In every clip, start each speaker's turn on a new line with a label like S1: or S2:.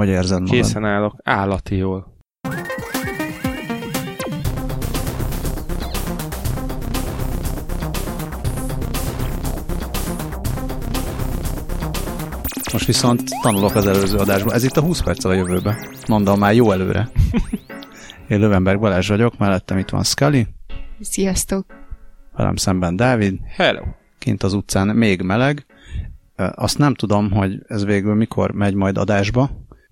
S1: Hogy érzed magad?
S2: Készen állok. Állati jól.
S1: Most viszont tanulok az előző adásban. Ez itt a 20 perccel a jövőbe. Mondom már jó előre. Én Lövenberg Balázs vagyok, mellettem itt van Scully,
S3: Sziasztok!
S1: velem szemben Dávid,
S2: Hello.
S1: kint az utcán még meleg. Azt nem tudom, hogy ez végül mikor megy majd adásba.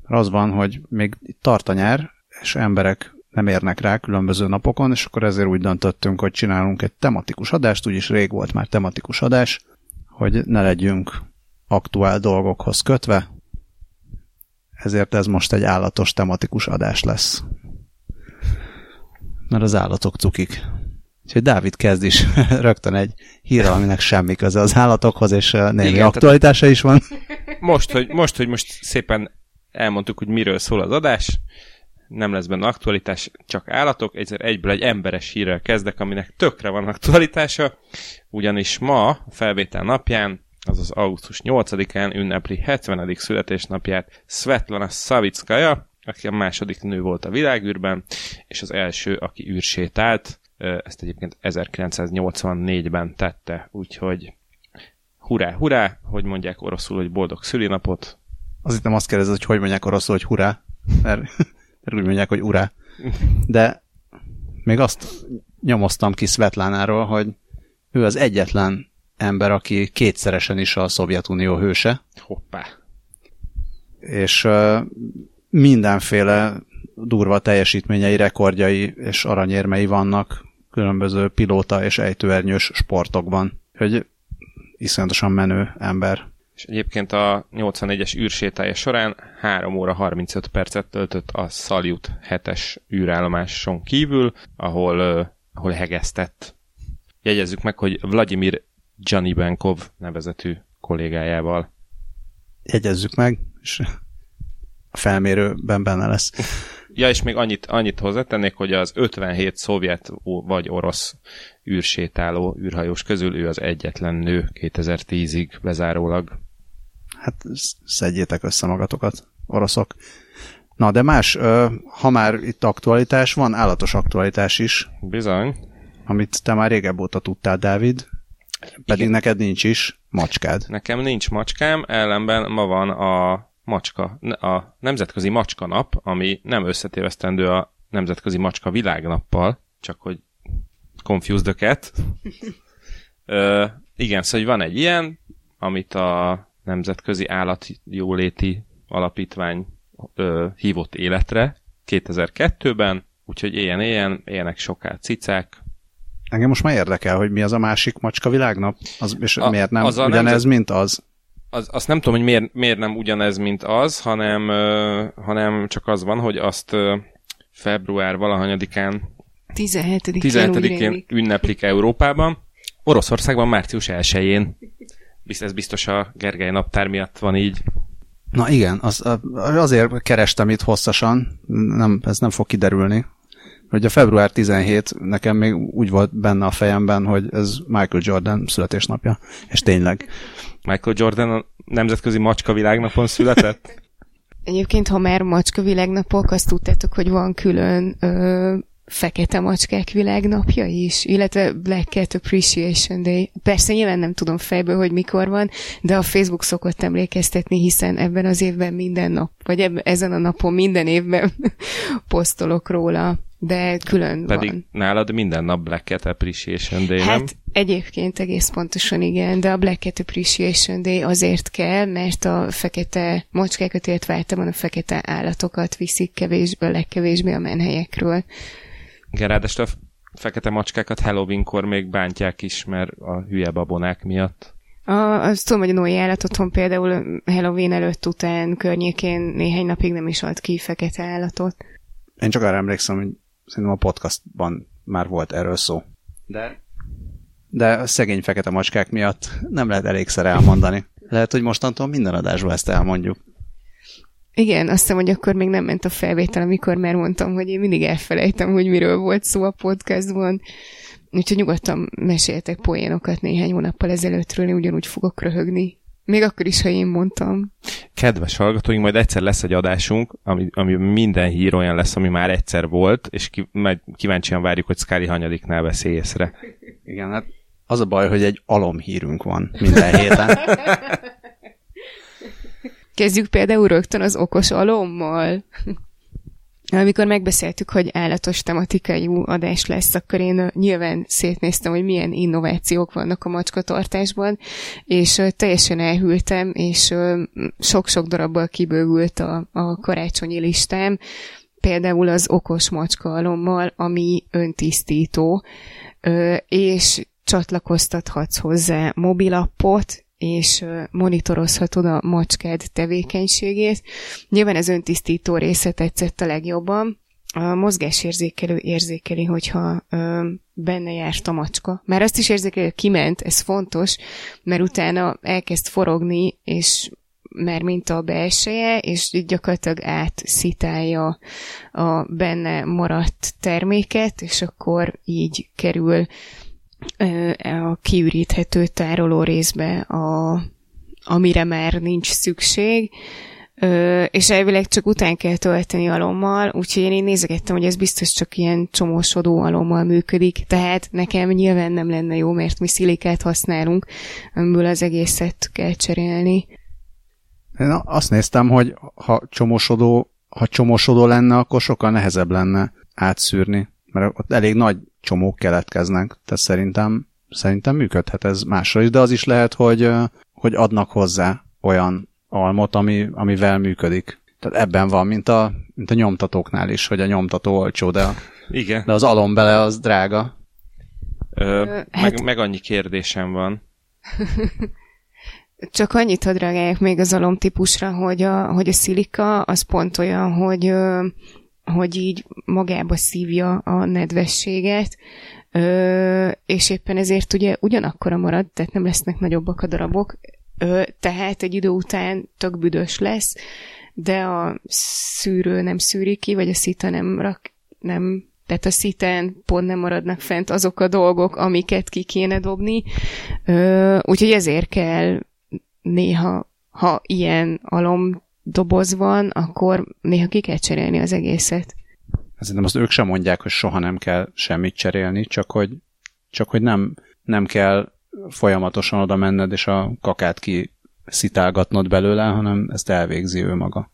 S1: Az van, hogy még tart a nyár, és emberek nem érnek rá különböző napokon, és akkor ezért úgy döntöttünk, hogy csinálunk egy tematikus adást, úgyis rég volt már tematikus adás, hogy ne legyünk aktuál dolgokhoz kötve, ezért ez most egy állatos tematikus adás lesz. Mert az állatok cukik. Úgyhogy Dávid kezd is rögtön egy hírrel, aminek semmi köze az állatokhoz, és eh, némi
S2: Igen,
S1: aktualitása is van.
S2: Most hogy, most, hogy most szépen elmondtuk, hogy miről szól az adás, nem lesz benne aktualitás, csak állatok, egyszer egyből egy emberes hírrel kezdek, aminek tökre van aktualitása, ugyanis ma, a felvétel napján, azaz augusztus 8-án ünnepli 70. születésnapját Svetlana Savickaja, aki a második nő volt a világűrben, és az első, aki űrsétált, ezt egyébként 1984-ben tette, úgyhogy hurrá, hurrá, hogy mondják oroszul, hogy boldog szülinapot,
S1: Azt nem azt kérdezed, hogy hogy mondják oroszul, hogy hurrá, mert, mert úgy mondják, hogy urá. De még azt nyomoztam ki Svetlánáról, hogy ő az egyetlen ember, aki kétszeresen is a Szovjetunió hőse,
S2: hoppá.
S1: és mindenféle durva teljesítményei, rekordjai és aranyérmei vannak különböző pilóta és ejtőernyős sportokban. Hogy iszonyatosan menő ember.
S2: És egyébként a 84-es űrsétája során 3 óra 35 percet töltött a Salyut 7-es űrállomáson kívül, ahol, uh, ahol hegesztett. Jegyezzük meg, hogy Vladimir Janibenkov nevezetű kollégájával.
S1: Jegyezzük meg, és a felmérőben benne lesz.
S2: Ja, és még annyit, annyit hozzátennék, hogy az 57 szovjet vagy orosz űrsétáló űrhajós közül ő az egyetlen nő 2010-ig bezárólag.
S1: Hát sz- szedjétek össze magatokat, oroszok. Na, de más, ha már itt aktualitás, van állatos aktualitás is,
S2: Bizony.
S1: amit te már régebb óta tudtál, Dávid, pedig
S2: Igen.
S1: neked nincs is macskád.
S2: Nekem nincs macskám, ellenben ma van a macska, a Nemzetközi Macska Nap, ami nem összetévesztendő a Nemzetközi Macska Világnappal, csak hogy confuse the cat. Ö, igen, szóval van egy ilyen, amit a Nemzetközi Állatjóléti Alapítvány ö, hívott életre 2002-ben, úgyhogy éljen-éljen, éljenek soká cicák,
S1: Engem most már érdekel, hogy mi az a másik macska világnap, az, és
S2: a,
S1: miért nem
S2: az a
S1: ugyanez,
S2: nemzet-
S1: mint az.
S2: az, azt nem tudom, hogy miért, miért nem ugyanez, mint az, hanem, ö, hanem csak az van, hogy azt ö, február valahanyadikán,
S3: 17-én
S2: 17-én ünneplik Európában, Oroszországban március 1-én. Ez biztos a Gergely naptár miatt van így.
S1: Na igen, az, azért kerestem itt hosszasan, nem, ez nem fog kiderülni, hogy a február 17 nekem még úgy volt benne a fejemben, hogy ez Michael Jordan születésnapja, és tényleg.
S2: Michael Jordan a Nemzetközi Macska Világnapon született.
S3: Egyébként, ha már macska világnapok, azt tudtátok, hogy van külön ö, fekete macskák világnapja is, illetve Black Cat Appreciation Day. Persze nyilván nem tudom fejből, hogy mikor van, de a Facebook szokott emlékeztetni, hiszen ebben az évben minden nap, vagy ebben, ezen a napon minden évben posztolok róla, de külön
S2: Pedig
S3: van.
S2: nálad minden nap Black Cat Appreciation Day, nem?
S3: Hát egyébként egész pontosan igen, de a Black Cat Appreciation Day azért kell, mert a fekete macskákat, illetve általában a fekete állatokat viszik kevésbé, legkevésbé a menhelyekről.
S2: Igen, ráadásul a fekete macskákat Halloweenkor még bántják is, mert a hülye babonák miatt.
S3: A, azt tudom, hogy a Noé állat otthon például Halloween előtt után környékén néhány napig nem is ad ki fekete állatot.
S1: Én csak arra emlékszem, hogy szerintem a podcastban már volt erről szó. De, de a szegény fekete macskák miatt nem lehet elégszer elmondani. Lehet, hogy mostantól minden adásban ezt elmondjuk.
S3: Igen, azt hiszem, hogy akkor még nem ment a felvétel, amikor már mondtam, hogy én mindig elfelejtem, hogy miről volt szó a podcastban. Úgyhogy nyugodtan meséltek poénokat néhány hónappal ezelőttről, én ugyanúgy fogok röhögni Még akkor is, ha én mondtam.
S2: Kedves hallgatóink, majd egyszer lesz egy adásunk, ami, ami minden hír olyan lesz, ami már egyszer volt, és ki, majd kíváncsian várjuk, hogy Scully hanyadiknál veszi észre.
S1: Igen, hát az a baj, hogy egy alomhírünk van minden héten.
S3: Kezdjük például rögtön az okos alommal. Amikor megbeszéltük, hogy állatos tematikai adás lesz, akkor én nyilván szétnéztem, hogy milyen innovációk vannak a macskatartásban, és teljesen elhűltem, és sok-sok darabból kibővült a, a karácsonyi listám, például az okos macska alommal, ami öntisztító, és csatlakoztathatsz hozzá mobilappot, és monitorozhatod a macskád tevékenységét. Nyilván az öntisztító része tetszett a legjobban. A mozgásérzékelő érzékeli, hogyha ö, benne járt a macska. Már azt is érzékeli, hogy kiment, ez fontos, mert utána elkezd forogni, és mert mint a belseje, és így gyakorlatilag átszitálja a benne maradt terméket, és akkor így kerül a kiüríthető tároló részbe, a, amire már nincs szükség, és elvileg csak után kell tölteni alommal, úgyhogy én, én nézegettem, hogy ez biztos csak ilyen csomósodó alommal működik, tehát nekem nyilván nem lenne jó, mert mi szilikát használunk, amiből az egészet kell cserélni.
S1: Én azt néztem, hogy ha csomósodó, ha csomósodó lenne, akkor sokkal nehezebb lenne átszűrni, mert ott elég nagy csomók keletkeznek, tehát szerintem, szerintem működhet ez másra is, de az is lehet, hogy, hogy adnak hozzá olyan almot, ami, amivel működik. Tehát ebben van, mint a, mint a nyomtatóknál is, hogy a nyomtató olcsó, de, a,
S2: Igen.
S1: de az alom bele az drága.
S2: Ö, Ö, hát... meg, meg annyi kérdésem van.
S3: Csak annyit hadd reagáljak még az alom típusra, hogy a, hogy a szilika az pont olyan, hogy hogy így magába szívja a nedvességet, ö, és éppen ezért ugye ugyanakkora marad, tehát nem lesznek nagyobbak a darabok, ö, tehát egy idő után tök büdös lesz, de a szűrő nem szűri ki, vagy a szita nem rak, nem tehát a sziten pont nem maradnak fent azok a dolgok, amiket ki kéne dobni. Ö, úgyhogy ezért kell néha, ha ilyen alom doboz van, akkor néha ki kell cserélni az egészet.
S1: Szerintem azt ők sem mondják, hogy soha nem kell semmit cserélni, csak hogy, csak hogy nem, nem kell folyamatosan oda menned, és a kakát ki szitálgatnod belőle, hanem ezt elvégzi ő maga.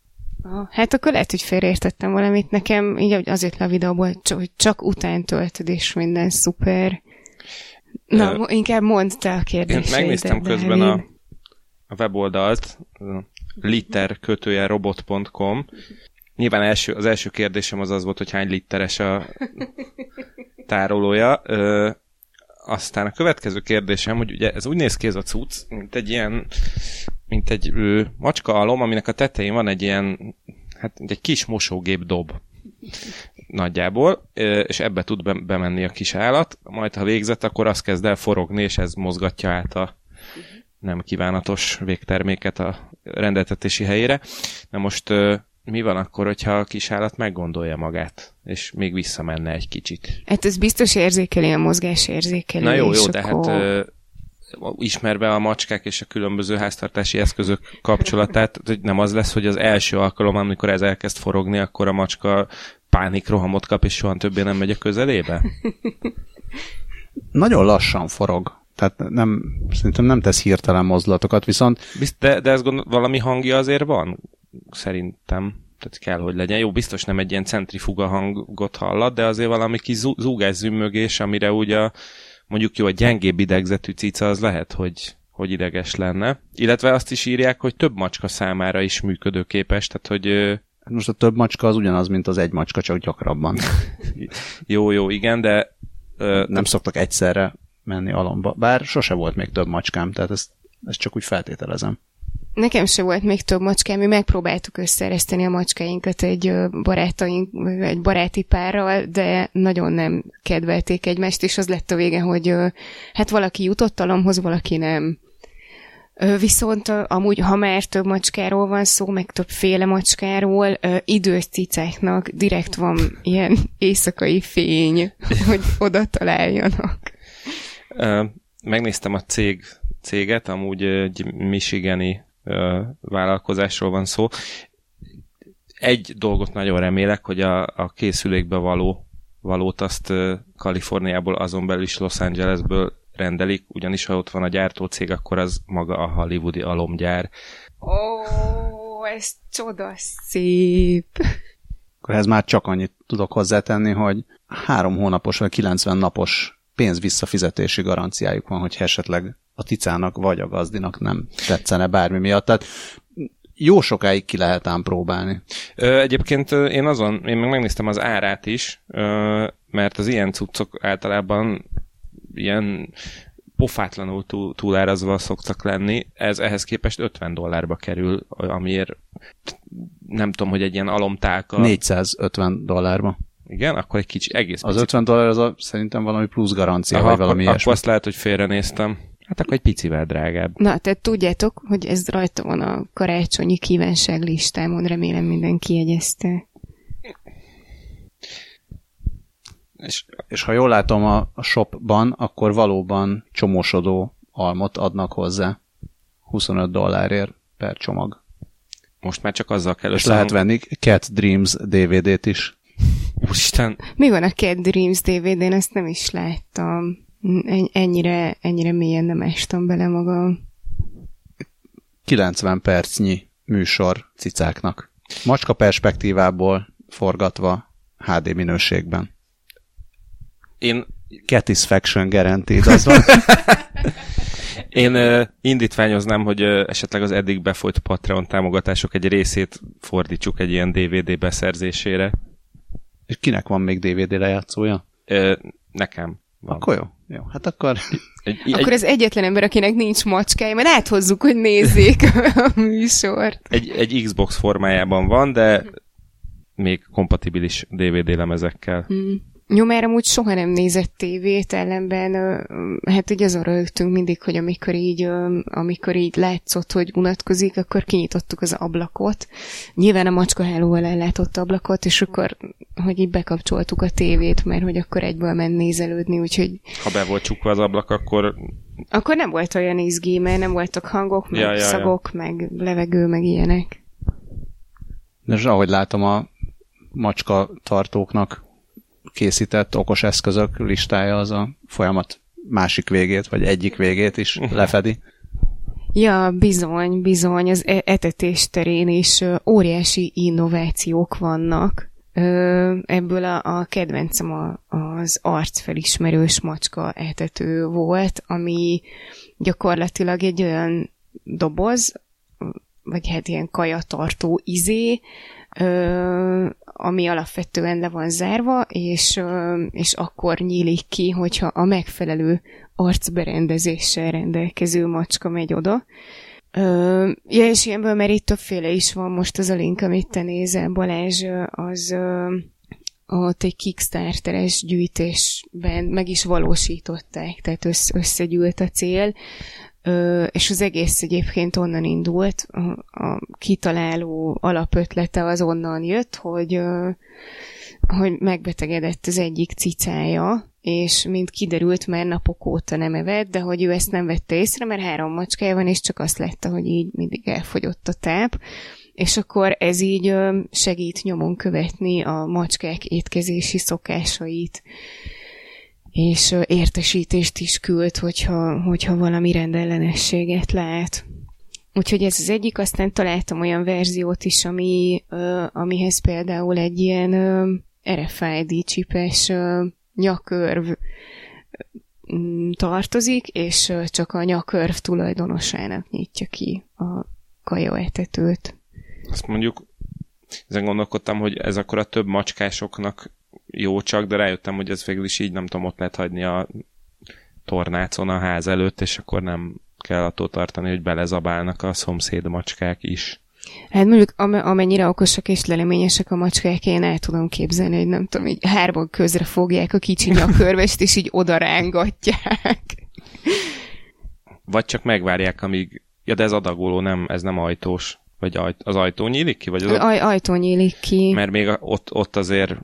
S3: Hát akkor lehet, hogy félreértettem valamit. Nekem így azért a videóból, hogy csak után töltöd, és minden szuper. Na, uh, inkább mondd te a kérdést.
S2: Én megnéztem közben a, a weboldalt, liter kötője robot.com. Nyilván első, az első kérdésem az az volt, hogy hány literes a tárolója. Ö, aztán a következő kérdésem, hogy ugye ez úgy néz ki ez a cucc, mint egy ilyen, mint egy ö, macska alom, aminek a tetején van egy ilyen, hát egy kis mosógép dob nagyjából, és ebbe tud bemenni a kis állat, majd ha végzett, akkor azt kezd el forogni, és ez mozgatja át a nem kívánatos végterméket a rendeltetési helyére. Na most mi van akkor, hogyha a kis állat meggondolja magát, és még visszamenne egy kicsit?
S3: Hát ez biztos érzékeli a mozgás érzékelő.
S2: Na jó, jó, de akkor... hát ismerve a macskák és a különböző háztartási eszközök kapcsolatát, hogy nem az lesz, hogy az első alkalom, amikor ez elkezd forogni, akkor a macska pánikrohamot kap, és soha többé nem megy a közelébe?
S1: Nagyon lassan forog. Tehát nem, szerintem nem tesz hirtelen mozdulatokat, viszont...
S2: De, de ez gond, valami hangja azért van? Szerintem. Tehát kell, hogy legyen. Jó, biztos nem egy ilyen centrifuga hangot hallat, de azért valami kis zúgás zümmögés, amire ugye a, mondjuk jó, a gyengébb idegzetű cica az lehet, hogy, hogy ideges lenne. Illetve azt is írják, hogy több macska számára is működőképes, tehát hogy
S1: most a több macska az ugyanaz, mint az egy macska, csak gyakrabban.
S2: jó, jó, igen, de...
S1: Ö, nem szoktak egyszerre menni alomba. Bár sose volt még több macskám, tehát ezt, ezt csak úgy feltételezem.
S3: Nekem se volt még több macskám, mi megpróbáltuk összereszteni a macskáinkat egy barátaink, egy baráti párral, de nagyon nem kedvelték egymást, és az lett a vége, hogy hát valaki jutott alomhoz, valaki nem. Viszont amúgy, ha már több macskáról van szó, meg többféle macskáról, idős cicáknak direkt van ilyen éjszakai fény, hogy oda találjanak.
S2: Megnéztem a cég, céget, amúgy egy michigani vállalkozásról van szó. Egy dolgot nagyon remélek, hogy a, a készülékbe való valót azt Kaliforniából, azon belül is Los Angelesből rendelik, ugyanis ha ott van a gyártócég, akkor az maga a hollywoodi alomgyár.
S3: Ó, ez csoda szép.
S1: Akkor ez már csak annyit tudok hozzátenni, hogy három hónapos vagy 90 napos pénz visszafizetési garanciájuk van, hogy esetleg a ticának vagy a gazdinak nem tetszene bármi miatt. Tehát jó sokáig ki lehet ám próbálni.
S2: Ö, egyébként én azon, én meg megnéztem az árát is, ö, mert az ilyen cuccok általában ilyen pofátlanul túl, túlárazva szoktak lenni. Ez ehhez képest 50 dollárba kerül, amiért nem tudom, hogy egy ilyen alomtálka...
S1: 450 dollárba.
S2: Igen, akkor egy kicsi, egész
S1: Az
S2: pici.
S1: 50 dollár az a, szerintem valami plusz garancia,
S2: Aha,
S1: vagy
S2: akkor,
S1: valami
S2: akkor
S1: ilyesmi.
S2: azt lehet, hogy félrenéztem. Hát akkor egy picivel drágább.
S3: Na, tehát tudjátok, hogy ez rajta van a karácsonyi kívánság listámon, remélem mindenki jegyezte.
S2: És
S1: És ha jól látom a, a shopban, akkor valóban csomósodó almot adnak hozzá. 25 dollárért per csomag.
S2: most már csak azzal kell
S1: És
S2: összehang-
S1: lehet venni Cat Dreams DVD-t is.
S2: Úristen,
S3: Mi van a Cat Dreams DVD-n? Ezt nem is láttam. En- Ennyire, ennyire mélyen nem estem bele magam.
S1: 90 percnyi műsor cicáknak. Macska perspektívából forgatva HD minőségben.
S2: én,
S1: Catisfaction guaranteed, az van.
S2: én uh, indítványoznám, hogy uh, esetleg az eddig befolyt Patreon támogatások egy részét fordítsuk egy ilyen DVD beszerzésére.
S1: És kinek van még DVD lejátszója?
S2: Uh, nekem van.
S1: Akkor jó. Jó, hát akkor
S2: Egy,
S3: Akkor
S2: egy,
S3: az egyetlen ember, akinek nincs macskája, majd áthozzuk, hogy nézzék a műsort.
S2: egy, egy Xbox formájában van, de még kompatibilis DVD lemezekkel.
S3: Hmm. Nyomár amúgy soha nem nézett tévét, ellenben hát ugye azon rögtünk mindig, hogy amikor így, amikor így látszott, hogy unatkozik, akkor kinyitottuk az ablakot. Nyilván a macskahálóval ellátott ablakot, és akkor, hogy így bekapcsoltuk a tévét, mert hogy akkor egyből ment nézelődni, úgyhogy
S2: Ha be volt csukva az ablak, akkor
S3: akkor nem volt olyan izgé, mert nem voltak hangok, meg
S2: Ja,
S3: ja,
S2: ja, ja.
S3: szagok, meg levegő, meg ilyenek.
S1: és ahogy látom a macska tartóknak készített okos eszközök listája az a folyamat másik végét, vagy egyik végét is lefedi.
S3: Ja, bizony, bizony, az e- etetés terén is óriási innovációk vannak. Ebből a, a kedvencem a, az arcfelismerős macska etető volt, ami gyakorlatilag egy olyan doboz, vagy hát ilyen kajatartó izé, ami alapvetően le van zárva, és, és akkor nyílik ki, hogyha a megfelelő arcberendezéssel rendelkező macska megy oda. Ja, és ilyenből, mert itt többféle is van, most az a link, amit te nézel, Balázs, az ö, ott egy Kickstarteres gyűjtésben meg is valósították, tehát össz, összegyűlt a cél, és az egész egyébként onnan indult, a, kitaláló alapötlete az onnan jött, hogy, hogy megbetegedett az egyik cicája, és mint kiderült, már napok óta nem evett, de hogy ő ezt nem vette észre, mert három macskája van, és csak azt látta, hogy így mindig elfogyott a táp, és akkor ez így segít nyomon követni a macskák étkezési szokásait, és értesítést is küld, hogyha, hogyha valami rendellenességet lát. Úgyhogy ez az egyik, aztán találtam olyan verziót is, ami, amihez például egy ilyen RFID csipes nyakörv tartozik, és csak a nyakörv tulajdonosának nyitja ki a kajaetetőt.
S2: azt mondjuk, ezen gondolkodtam, hogy ez akkor a több macskásoknak jó csak, de rájöttem, hogy ez végül is így nem tudom, ott lehet hagyni a tornácon a ház előtt, és akkor nem kell attól tartani, hogy belezabálnak a szomszéd macskák is.
S3: Hát mondjuk am- amennyire okosak és leleményesek a macskák, én el tudom képzelni, hogy nem tudom, így hárman közre fogják a kicsi nyakörvest, és így oda rángatják.
S2: Vagy csak megvárják, amíg... Ja, de ez adagoló, nem, ez nem ajtós. Vagy aj... az ajtó nyílik ki? Vagy az...
S3: Aj- ajtó nyílik ki.
S2: Mert még ott, ott azért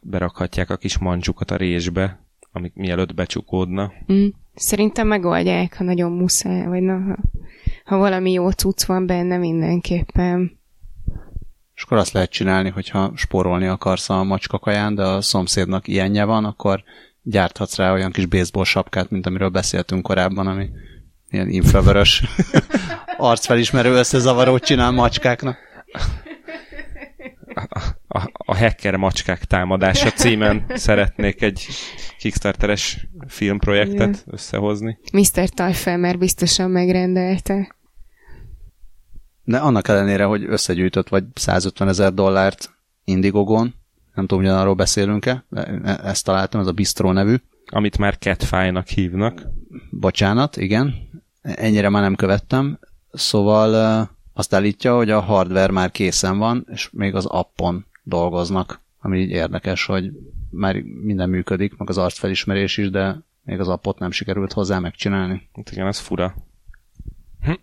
S2: berakhatják a kis mancsukat a résbe, amik mielőtt becsukódna.
S3: Mm. Szerintem megoldják, ha nagyon muszáj, vagy na, ha, ha valami jó cucc van benne mindenképpen.
S1: És akkor azt lehet csinálni, hogyha spórolni akarsz a macska kaján, de a szomszédnak ilyenje van, akkor gyárthatsz rá olyan kis baseball sapkát, mint amiről beszéltünk korábban, ami ilyen infravörös arcfelismerő összezavarót csinál macskáknak.
S2: A, a, hacker macskák támadása címen szeretnék egy Kickstarteres filmprojektet Igen. összehozni.
S3: Mr. Tajfelmer biztosan megrendelte.
S1: De annak ellenére, hogy összegyűjtött vagy 150 ezer dollárt Indigogon, nem tudom, hogy arról beszélünk-e, e- ezt találtam, ez a Bistro nevű.
S2: Amit már Catfy-nak hívnak.
S1: Bocsánat, igen. Ennyire már nem követtem. Szóval azt állítja, hogy a hardware már készen van, és még az appon dolgoznak, ami így érdekes, hogy már minden működik, meg az arcfelismerés is, de még az appot nem sikerült hozzá megcsinálni.
S2: Hát igen, ez fura.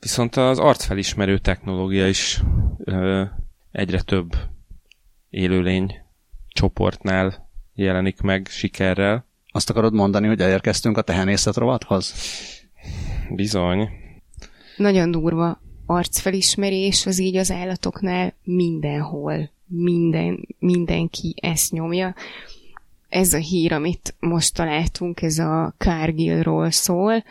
S2: Viszont az arcfelismerő technológia is ö, egyre több élőlény csoportnál jelenik meg sikerrel.
S1: Azt akarod mondani, hogy elérkeztünk a tehenészet rovathoz?
S2: Bizony.
S3: Nagyon durva arcfelismerés az így az állatoknál mindenhol. Minden, mindenki ezt nyomja. Ez a hír, amit most találtunk, ez a Cargillról szól,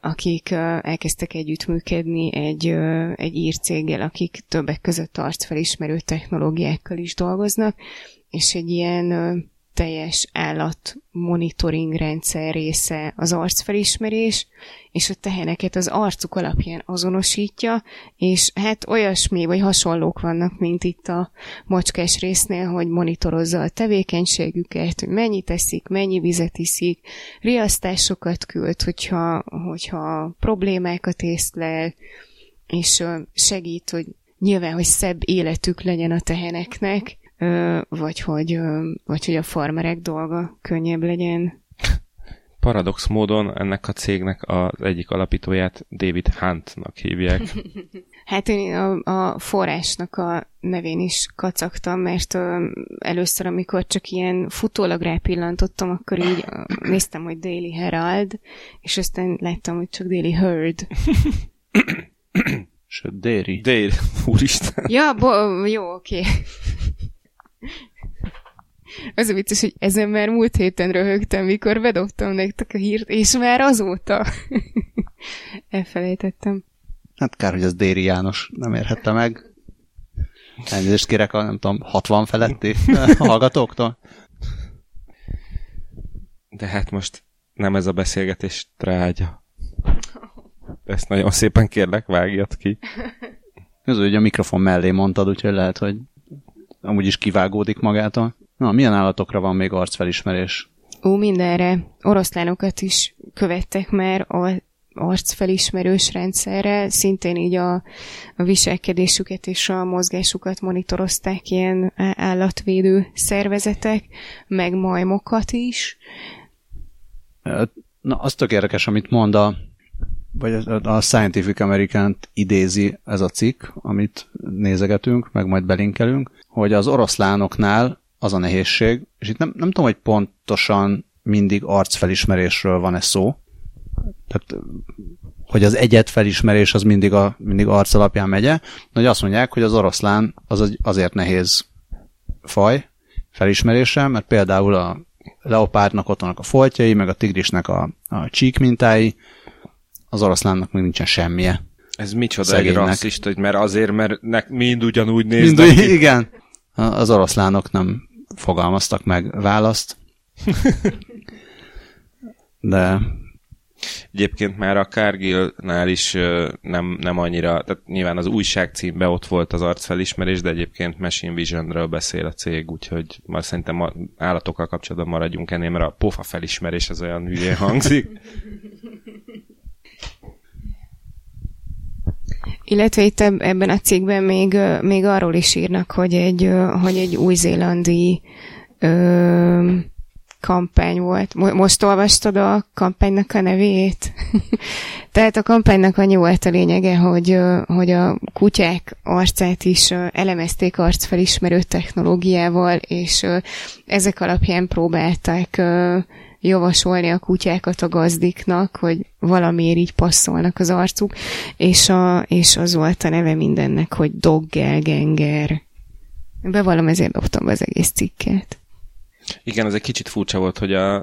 S3: akik elkezdtek együttműködni egy, egy írcéggel, akik többek között arcfelismerő technológiákkal is dolgoznak, és egy ilyen teljes állat monitoring rendszer része az arcfelismerés, és a teheneket az arcuk alapján azonosítja, és hát olyasmi, vagy hasonlók vannak, mint itt a macskás résznél, hogy monitorozza a tevékenységüket, hogy mennyi teszik, mennyi vizet iszik, riasztásokat küld, hogyha, hogyha problémákat észlel, és segít, hogy nyilván, hogy szebb életük legyen a teheneknek, vagy hogy, vagy hogy a farmerek dolga könnyebb legyen.
S2: Paradox módon ennek a cégnek az egyik alapítóját David Huntnak hívják.
S3: hát én a, a forrásnak a nevén is kacagtam, mert ö, először, amikor csak ilyen futólag rápillantottam, akkor így ö, néztem, hogy Daily Herald, és aztán láttam, hogy csak Daily Herd.
S1: És a Dairy.
S2: Dairy, úristen.
S3: Ja, bo- jó, oké. Okay. Az a vicces, hogy ezen már múlt héten röhögtem, mikor bedobtam nektek a hírt, és már azóta elfelejtettem.
S1: Hát kár, hogy az Déri János nem érhette meg. Elnézést kérek a, nem tudom, 60 feletti hallgatóktól.
S2: De hát most nem ez a beszélgetés trágya. Ezt nagyon szépen kérlek, vágjad ki.
S1: Ez hogy a mikrofon mellé mondtad, úgyhogy lehet, hogy amúgy is kivágódik magától. Na, milyen állatokra van még arcfelismerés?
S3: Ó, mindenre. Oroszlánokat is követtek már a arcfelismerős rendszerrel, szintén így a, a viselkedésüket és a mozgásukat monitorozták ilyen állatvédő szervezetek, meg majmokat is.
S1: Na, az tök érdekes, amit mond a, vagy a Scientific american idézi ez a cikk, amit nézegetünk, meg majd belinkelünk, hogy az oroszlánoknál az a nehézség, és itt nem, nem tudom, hogy pontosan mindig arcfelismerésről van-e szó, tehát hogy az egyet felismerés az mindig, a, mindig arc alapján megye, hogy azt mondják, hogy az oroszlán az azért nehéz faj felismerése, mert például a leopárdnak ott vannak a foltjai, meg a tigrisnek a, a csík mintái, az oroszlánnak még nincsen semmije.
S2: Ez micsoda Szegénynek. egy rasszista, mert azért, mert nek mind ugyanúgy néznek mind,
S1: ki. Igen. Az oroszlánok nem fogalmaztak meg választ. De
S2: Egyébként már a Cargill-nál is nem, nem annyira, tehát nyilván az újság címben ott volt az arcfelismerés, de egyébként Machine Visionről beszél a cég, úgyhogy már szerintem állatokkal kapcsolatban maradjunk ennél, mert a pofa felismerés az olyan hülyén hangzik.
S3: Illetve itt ebben a cikkben még, még arról is írnak, hogy egy, hogy egy új-zélandi kampány volt. Most olvastad a kampánynak a nevét? Tehát a kampánynak annyi volt a lényege, hogy, hogy a kutyák arcát is elemezték arcfelismerő technológiával, és ezek alapján próbálták javasolni a kutyákat a gazdiknak, hogy valamiért így passzolnak az arcuk, és, a, és az volt a neve mindennek, hogy Doggelgenger. Bevallom, ezért dobtam be az egész cikket.
S2: Igen, ez egy kicsit furcsa volt, hogy a,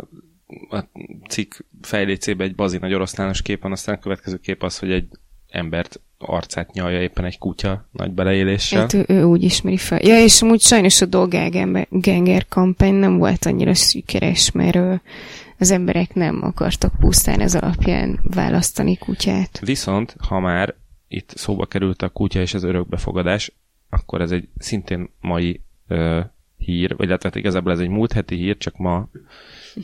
S2: a cikk fejlécébe egy bazi nagy oroszlános kép van, aztán a következő kép az, hogy egy embert arcát nyalja éppen egy kutya nagy beleéléssel.
S3: Hát ő, ő úgy ismeri fel. Ja, és amúgy sajnos a Doppelganger kampány nem volt annyira sikeres, mert ő, az emberek nem akartak pusztán ez alapján választani kutyát.
S2: Viszont, ha már itt szóba került a kutya és az örökbefogadás, akkor ez egy szintén mai ö, hír, vagy illetve igazából ez egy múlt heti hír, csak ma,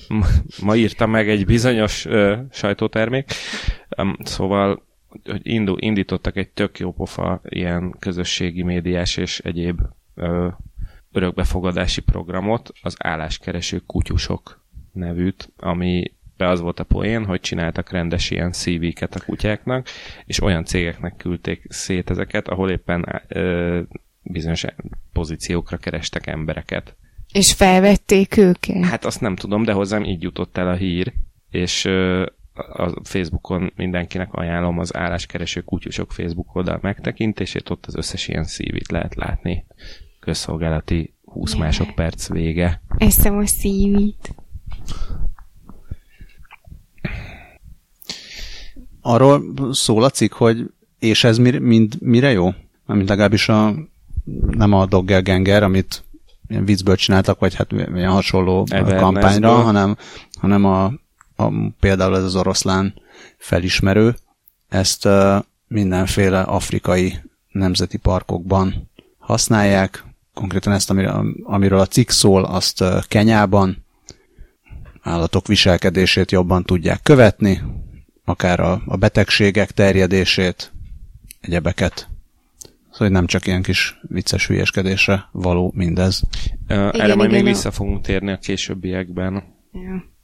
S2: ma, ma írta meg egy bizonyos ö, sajtótermék. Um, szóval hogy indul, indítottak egy tök jó pofa ilyen közösségi médiás és egyéb ö, örökbefogadási programot, az álláskereső kutyusok nevűt, ami be az volt a poén, hogy csináltak rendes ilyen CV-ket a kutyáknak, és olyan cégeknek küldték szét ezeket, ahol éppen ö, bizonyos pozíciókra kerestek embereket.
S3: És felvették őket?
S2: Hát azt nem tudom, de hozzám így jutott el a hír, és ö, a Facebookon mindenkinek ajánlom az álláskereső kutyusok Facebook oldal megtekintését, ott az összes ilyen szívit lehet látni. Közszolgálati 20 yeah. másodperc vége.
S3: Eszem a szívit.
S1: Arról szól a cikk, hogy és ez mir, mind, mire jó? Mint legalábbis a, nem a Doggelganger, amit ilyen viccből csináltak, vagy hát ilyen hasonló Everness kampányra, hanem, hanem a a, például ez az oroszlán felismerő, ezt uh, mindenféle afrikai nemzeti parkokban használják. Konkrétan ezt, amiről a cikk szól, azt uh, Kenyában állatok viselkedését jobban tudják követni, akár a, a betegségek terjedését, egyebeket. Szóval nem csak ilyen kis vicces hülyeskedésre való mindez.
S2: Uh, erre igen, majd igen, még vissza fogunk térni a későbbiekben.
S3: Ja.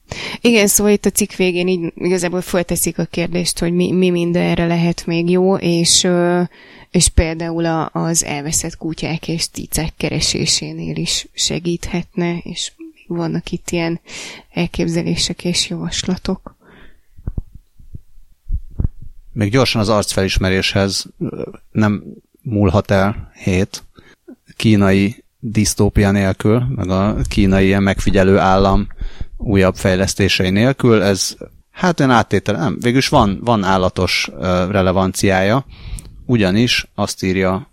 S3: Igen, szóval itt a cikk végén így igazából fölteszik a kérdést, hogy mi, mi mindenre lehet még jó, és, és például az elveszett kutyák és cicák keresésénél is segíthetne, és vannak itt ilyen elképzelések és javaslatok.
S1: Még gyorsan az arcfelismeréshez nem múlhat el hét kínai disztópia nélkül, meg a kínai ilyen megfigyelő állam újabb fejlesztései nélkül. Ez hát olyan áttétel, nem, végülis van, van állatos relevanciája, ugyanis azt írja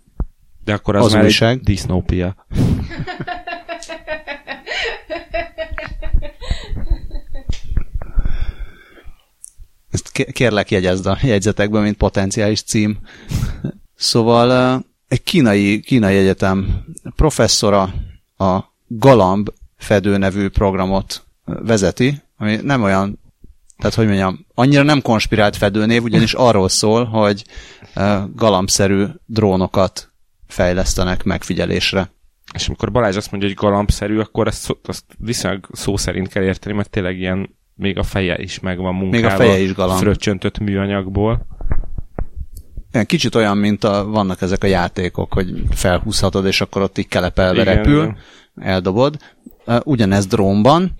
S2: De akkor az, az már újság, egy disznópia.
S1: Ezt kérlek jegyezd a jegyzetekben, mint potenciális cím. Szóval egy kínai, kínai egyetem professzora a Galamb fedő nevű programot vezeti, ami nem olyan, tehát hogy mondjam, annyira nem konspirált fedőnév, ugyanis arról szól, hogy galambszerű drónokat fejlesztenek megfigyelésre.
S2: És amikor Balázs azt mondja, hogy galambszerű, akkor ezt, azt viszonylag szó szerint kell érteni, mert tényleg ilyen még a feje is megvan munkálva. Még a feje is galamb. Fröccsöntött műanyagból.
S1: Ilyen kicsit olyan, mint a, vannak ezek a játékok, hogy felhúzhatod, és akkor ott így kelepelve igen, repül, igen. eldobod. Ugyanez drónban,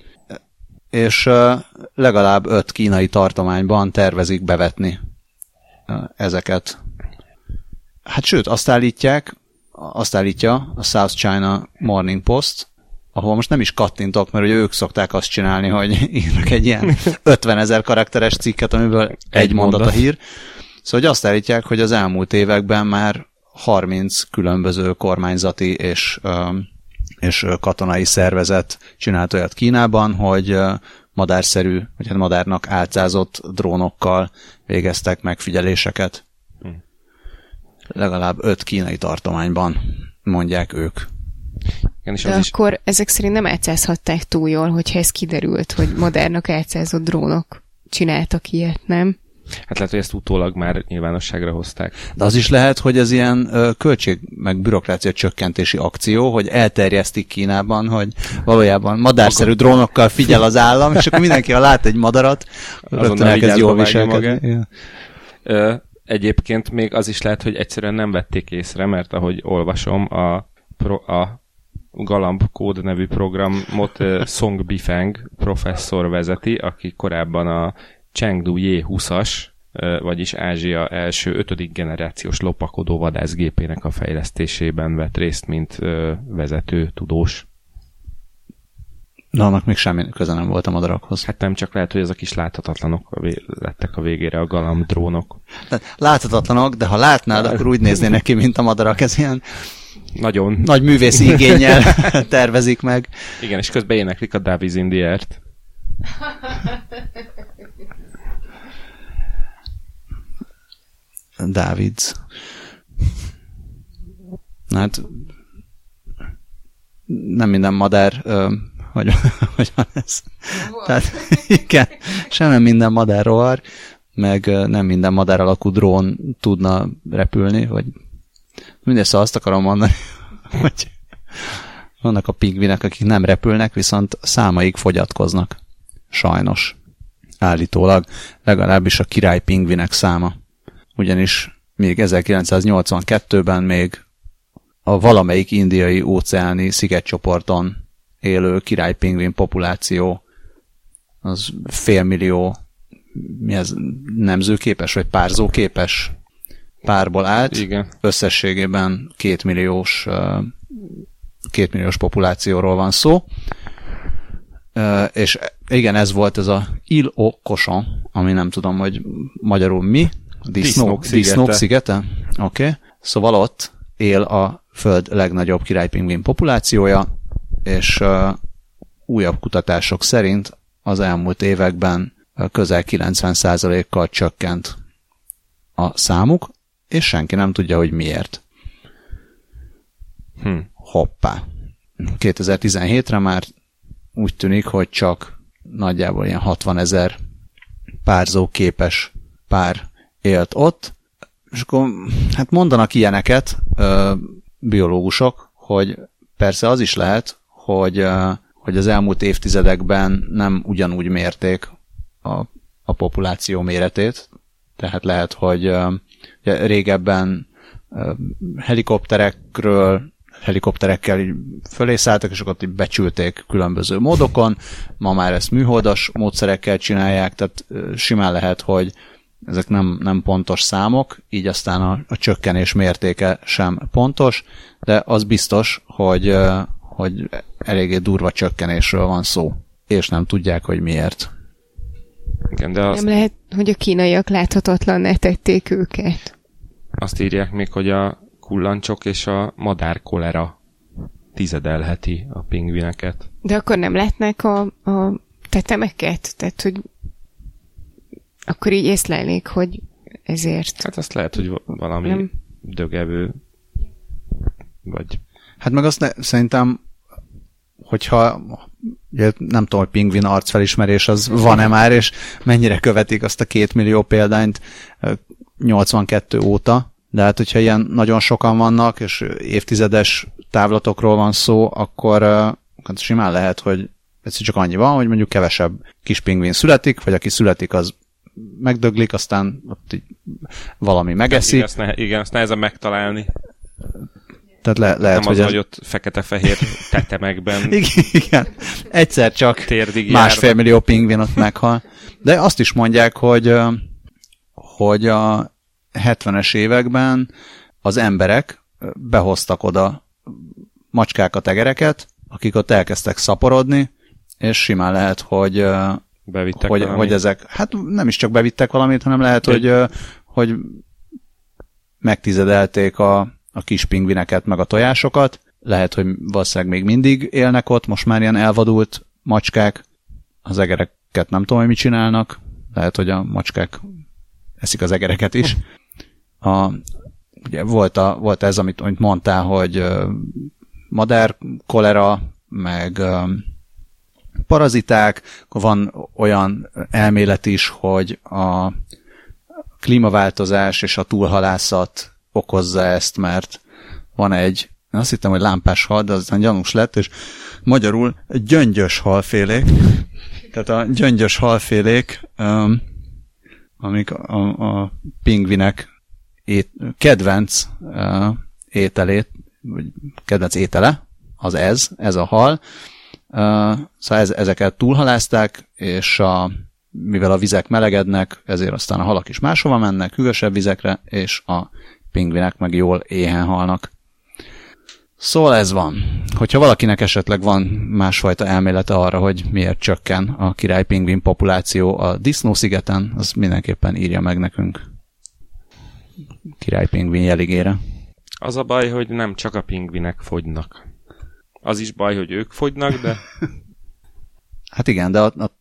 S1: és legalább öt kínai tartományban tervezik bevetni ezeket. Hát sőt, azt állítják, azt állítja a South China Morning Post, ahol most nem is kattintok, mert ugye ők szokták azt csinálni, hogy írnak egy ilyen 50 ezer karakteres cikket, amiből egy, egy mondat, mondat a hír. Szóval hogy azt állítják, hogy az elmúlt években már 30 különböző kormányzati és és katonai szervezet csinált olyat Kínában, hogy madárszerű, vagy hát madárnak álcázott drónokkal végeztek megfigyeléseket. Hm. Legalább öt kínai tartományban mondják ők.
S3: Igen, és De is... akkor ezek szerint nem álcázhatták túl jól, hogyha ez kiderült, hogy modernnak álcázott drónok csináltak ilyet, nem?
S2: Hát lehet, hogy ezt utólag már nyilvánosságra hozták.
S1: De az is lehet, hogy ez ilyen ö, költség meg bürokrácia csökkentési akció, hogy elterjesztik Kínában, hogy valójában madárszerű drónokkal figyel az állam, és akkor mindenki, ha lát egy madarat, rögtön elkezd jól viselkedni. Ja.
S2: Ö, egyébként még az is lehet, hogy egyszerűen nem vették észre, mert ahogy olvasom, a, pro, a Galamb kód nevű programot Song Bifeng professzor vezeti, aki korábban a Chengdu J20-as, uh, vagyis Ázsia első ötödik generációs lopakodó vadászgépének a fejlesztésében vett részt, mint vezető tudós.
S1: De annak még semmi köze nem volt a madarakhoz.
S2: Hát nem csak lehet, hogy ezek is láthatatlanok lettek a végére a galamb drónok.
S1: Tehát láthatatlanok, de ha látnád, akkor úgy néznének ki, mint a madarak. Ez ilyen
S2: Nagyon.
S1: nagy művészi igényel tervezik meg.
S2: Igen, és közben éneklik a Davies in the Air-t.
S1: Dávids. Hát nem minden madár, ö, hogy, hogy van ez. Tehát igen, sem nem minden madár rohar, meg nem minden madár alakú drón tudna repülni, vagy mindezt azt akarom mondani, hogy vannak a pingvinek, akik nem repülnek, viszont számaik fogyatkoznak. Sajnos. Állítólag. Legalábbis a király pingvinek száma. Ugyanis még 1982-ben még a valamelyik indiai óceáni szigetcsoporton élő királypingvin populáció az félmillió mi ez, nemzőképes vagy párzóképes párból állt.
S2: Igen.
S1: Összességében kétmilliós, kétmilliós populációról van szó. És igen, ez volt ez a Il o Cochon, ami nem tudom, hogy magyarul mi.
S2: Disznók szigete.
S1: Disznók szigete? Oké. Okay. Szóval ott él a föld legnagyobb királypingvin populációja, és uh, újabb kutatások szerint az elmúlt években közel 90%-kal csökkent a számuk, és senki nem tudja, hogy miért.
S2: Hm.
S1: Hoppá. 2017-re már úgy tűnik, hogy csak nagyjából ilyen 60 ezer párzó képes pár élt ott, és akkor hát mondanak ilyeneket ö, biológusok, hogy persze az is lehet, hogy, ö, hogy az elmúlt évtizedekben nem ugyanúgy mérték a, a populáció méretét, tehát lehet, hogy ö, régebben ö, helikopterekről helikopterekkel így fölé szálltak, és akkor így becsülték különböző módokon. Ma már ezt műholdas módszerekkel csinálják, tehát simán lehet, hogy ezek nem, nem pontos számok, így aztán a, a csökkenés mértéke sem pontos, de az biztos, hogy, hogy eléggé durva csökkenésről van szó, és nem tudják, hogy miért.
S2: Igen, de azt,
S3: Nem lehet, hogy a kínaiak láthatatlan tették őket.
S2: azt írják még, hogy a kullancsok és a madár kolera tizedelheti a pingvineket.
S3: De akkor nem látnák a, a tetemeket? Tehát, hogy akkor így észlelnék, hogy ezért.
S2: Hát azt lehet, hogy va- valami
S3: Nem.
S2: dögevő, vagy
S1: Hát meg azt ne, szerintem, hogyha ugye nem tudom, hogy pingvin arcfelismerés az van-e már, és mennyire követik azt a két millió példányt ö, 82 óta, de hát hogyha ilyen nagyon sokan vannak, és évtizedes távlatokról van szó, akkor hát simán lehet, hogy ez csak annyi van, hogy mondjuk kevesebb kis pingvin születik, vagy aki születik, az megdöglik, aztán ott így valami megeszi.
S2: igen, azt, ne, igen, azt nehezen megtalálni.
S1: Tehát le, lehet,
S2: nem az,
S1: hogy ez...
S2: hogy ott fekete-fehér tetemekben
S1: Igen. Egyszer csak másfél millió pingvin ott meghal. De azt is mondják, hogy, hogy a 70-es években az emberek behoztak oda macskákat, egereket, akik ott elkezdtek szaporodni, és simán lehet, hogy,
S2: bevittek
S1: hogy,
S2: valami.
S1: hogy ezek, hát nem is csak bevittek valamit, hanem lehet,
S2: Egy-
S1: hogy, hogy megtizedelték a, a kis pingvineket, meg a tojásokat. Lehet, hogy valószínűleg még mindig élnek ott, most már ilyen elvadult macskák. Az egereket nem tudom, hogy mit csinálnak. Lehet, hogy a macskák eszik az egereket is. A, ugye volt, a, volt ez, amit, amit mondtál, hogy madár kolera, meg paraziták, van olyan elmélet is, hogy a klímaváltozás és a túlhalászat okozza ezt, mert van egy, azt hittem, hogy lámpás hal, de aztán gyanús lett, és magyarul gyöngyös halfélék, tehát a gyöngyös halfélék, amik a, a pingvinek ét, kedvenc ételét, vagy kedvenc étele, az ez, ez a hal. Szóval ez, ezeket túlhalázták, és a, mivel a vizek melegednek, ezért aztán a halak is máshova mennek, hűvösebb vizekre, és a pingvinek meg jól éhen halnak. Szóval ez van. Hogyha valakinek esetleg van másfajta elmélete arra, hogy miért csökken a király pingvin populáció a Disznó-szigeten, az mindenképpen írja meg nekünk király pingvin jeligére.
S2: Az a baj, hogy nem csak a pingvinek fogynak. Az is baj, hogy ők fogynak, de...
S1: hát igen, de a, a,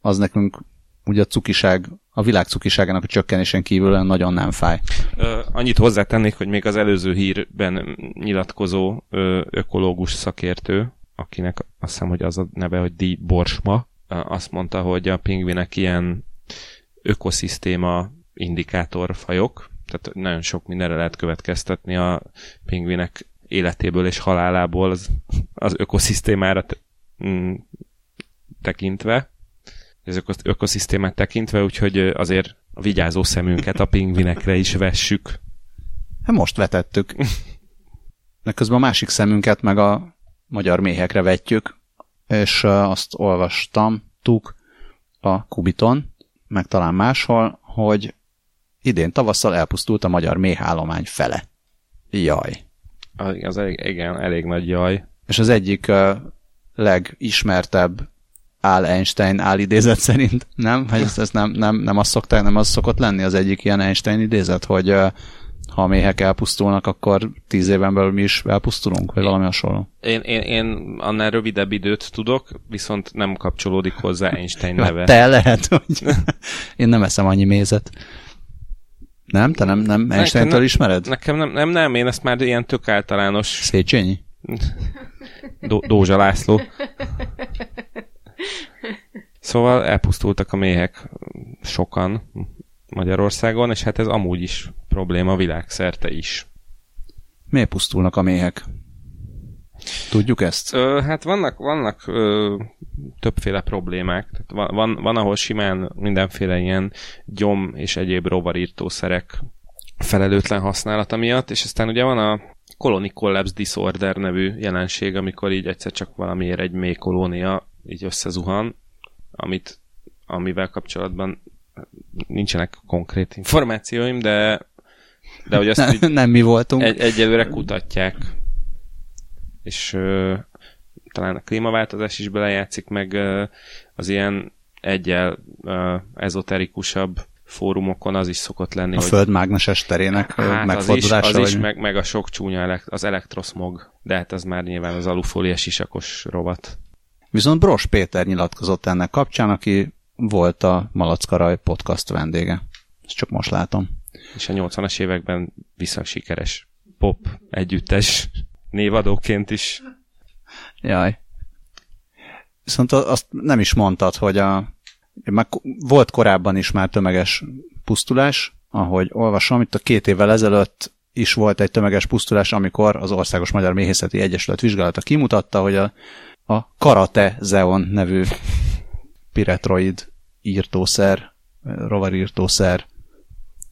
S1: az nekünk ugye a cukiság, a világ cukiságának a csökkenésen kívül nagyon nem fáj.
S2: Ö, annyit hozzátennék, hogy még az előző hírben nyilatkozó ö, ökológus szakértő, akinek azt hiszem, hogy az a neve, hogy Di Borsma, azt mondta, hogy a pingvinek ilyen ökoszisztéma indikátorfajok, tehát nagyon sok mindenre lehet következtetni a pingvinek életéből és halálából az, az ökoszisztémára mm, tekintve, az ökoszisztémát tekintve, úgyhogy azért a vigyázó szemünket a pingvinekre is vessük.
S1: Hát most vetettük. De közben a másik szemünket meg a magyar méhekre vetjük, és azt olvastam, tuk a Kubiton, meg talán máshol, hogy idén tavasszal elpusztult a magyar méhállomány fele. Jaj.
S2: Az elég, igen, elég nagy jaj.
S1: És az egyik uh, legismertebb Al Einstein idézet szerint, nem? Hogy ezt, ezt nem, nem, nem az szokták, nem az szokott lenni az egyik ilyen Einstein idézet, hogy uh, ha a méhek elpusztulnak, akkor tíz éven belül mi is elpusztulunk, vagy valami hasonló.
S2: Én, én, én annál rövidebb időt tudok, viszont nem kapcsolódik hozzá Einstein neve.
S1: Te lehet, hogy én nem eszem annyi mézet. Nem? Te nem, nem Einstein-től ismered?
S2: Nekem nem, nem, nem, én ezt már ilyen tök általános...
S1: Széchenyi?
S2: Do- Dózsa László. Szóval elpusztultak a méhek sokan Magyarországon, és hát ez amúgy is probléma világszerte is.
S1: Miért pusztulnak a méhek? Tudjuk ezt?
S2: Ö, hát vannak, vannak ö, többféle problémák. Tehát van, van, van, ahol simán mindenféle ilyen gyom és egyéb rovarírtószerek felelőtlen használata miatt, és aztán ugye van a Colony Collapse Disorder nevű jelenség, amikor így egyszer csak valamiért egy mély kolónia így összezuhan, amit, amivel kapcsolatban nincsenek konkrét információim, de de hogy azt
S1: nem, így nem mi voltunk.
S2: Egy, egyelőre kutatják. És ö, talán a klímaváltozás is belejátszik, meg ö, az ilyen egyel ö, ezoterikusabb fórumokon az is szokott lenni.
S1: A hogy föld mágneses terének hát megfordulása?
S2: Az is, az is meg, meg a sok csúnya az elektroszmog, de hát az már nyilván az alufóliás sisakos rovat.
S1: Viszont Bros Péter nyilatkozott ennek kapcsán, aki volt a Malackaraj podcast vendége. Ezt csak most látom.
S2: És a 80-as években viszont sikeres pop együttes névadóként is.
S1: Jaj. Viszont azt nem is mondtad, hogy a, már volt korábban is már tömeges pusztulás, ahogy olvasom, itt a két évvel ezelőtt is volt egy tömeges pusztulás, amikor az Országos Magyar Méhészeti Egyesület vizsgálata kimutatta, hogy a, a Karate Zeon nevű piretroid írtószer, rovarírtószer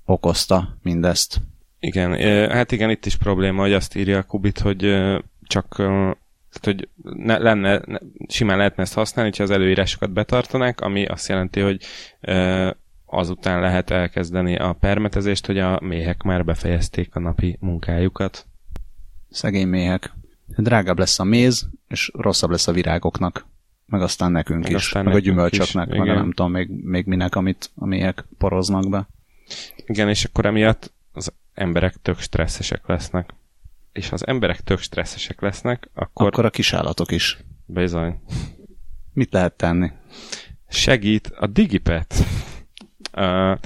S1: okozta mindezt.
S2: Igen, hát igen, itt is probléma, hogy azt írja a Kubit, hogy csak tehát, hogy ne, lenne, ne, simán lehetne ezt használni, ha az előírásokat betartanák, ami azt jelenti, hogy azután lehet elkezdeni a permetezést, hogy a méhek már befejezték a napi munkájukat.
S1: Szegény méhek. Drágább lesz a méz, és rosszabb lesz a virágoknak. Meg aztán nekünk meg is. Aztán meg a gyümölcsöknek, is, meg igen. nem tudom még, még minek, amit a méhek poroznak be.
S2: Igen, és akkor emiatt az emberek tök stresszesek lesznek. És az emberek tök stresszesek lesznek, akkor...
S1: Akkor a kisállatok is.
S2: Bizony.
S1: Mit lehet tenni?
S2: Segít a Digipet. Uh,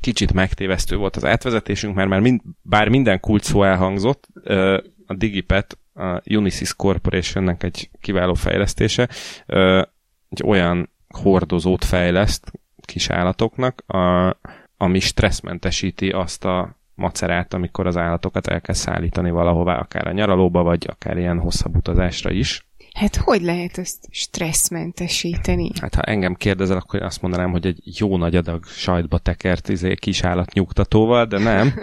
S2: kicsit megtévesztő volt az átvezetésünk, mert már mind, bár minden kult szó elhangzott, uh, a Digipet a Unisys Corporationnek egy kiváló fejlesztése, uh, egy olyan hordozót fejleszt kis állatoknak, a, ami stresszmentesíti azt a macerát, amikor az állatokat el kell szállítani valahová, akár a nyaralóba, vagy akár ilyen hosszabb utazásra is.
S3: Hát hogy lehet ezt stresszmentesíteni?
S2: Hát ha engem kérdezel, akkor azt mondanám, hogy egy jó nagy adag sajtba tekert izé, kis állat nyugtatóval, de nem.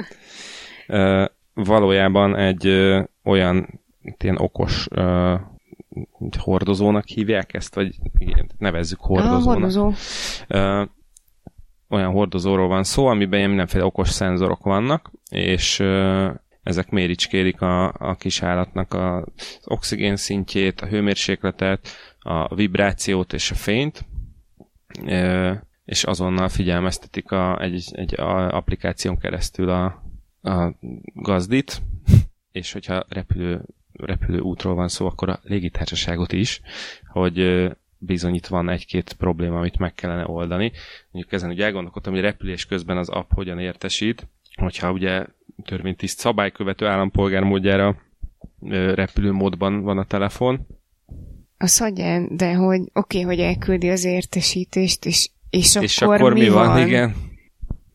S2: Ö, valójában egy ö, olyan ilyen okos ö, hordozónak hívják ezt, vagy igen, nevezzük hordozónak.
S3: A hordozó.
S2: Olyan hordozóról van szó, amiben ilyen mindenféle okos szenzorok vannak, és ezek méricskélik a, a kis állatnak az oxigén szintjét, a hőmérsékletet, a vibrációt és a fényt, és azonnal figyelmeztetik a, egy, egy a, applikáción keresztül a, a gazdit, és hogyha repülő, repülő útról van szó, akkor a légitársaságot is, hogy bizony itt van egy-két probléma, amit meg kellene oldani. Mondjuk ezen ugye elgondolkodtam, hogy repülés közben az app hogyan értesít, hogyha ugye törvénytiszt szabálykövető állampolgár módjára repülőmódban van a telefon,
S3: Az hagyján, de hogy oké, okay, hogy elküldi az értesítést, és, és,
S2: és
S3: akkor,
S2: akkor mi van? Igen.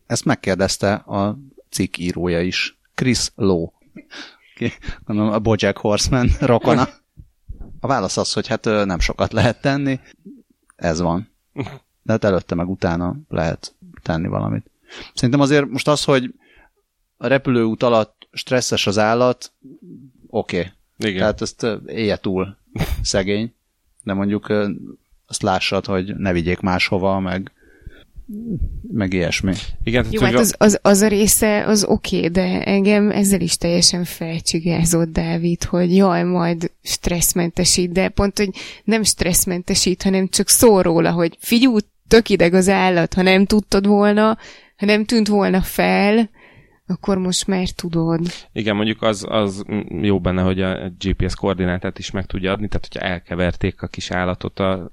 S1: Ezt megkérdezte a cikk írója is. Chris Lowe. Ki, gondolom, a Bojack Horseman rokona. A válasz az, hogy hát nem sokat lehet tenni. Ez van. De hát előtte meg utána lehet tenni valamit. Szerintem azért most az, hogy a repülőút alatt stresszes az állat, oké. Okay.
S2: Igen.
S1: Tehát ezt élje túl szegény. De mondjuk azt lássad, hogy ne vigyék máshova, meg meg ilyesmi.
S2: Igen, tehát,
S3: Jó, hát az, az, az a része az oké, okay, de engem ezzel is teljesen felcsigázott Dávid, hogy jaj, majd stresszmentesít, de pont, hogy nem stresszmentesít, hanem csak szól róla, hogy figyú, tök ideg az állat, ha nem tudtad volna, ha nem tűnt volna fel, akkor most már tudod.
S2: Igen, mondjuk az, az jó benne, hogy a GPS koordinátát is meg tudja adni, tehát hogyha elkeverték a kis állatot a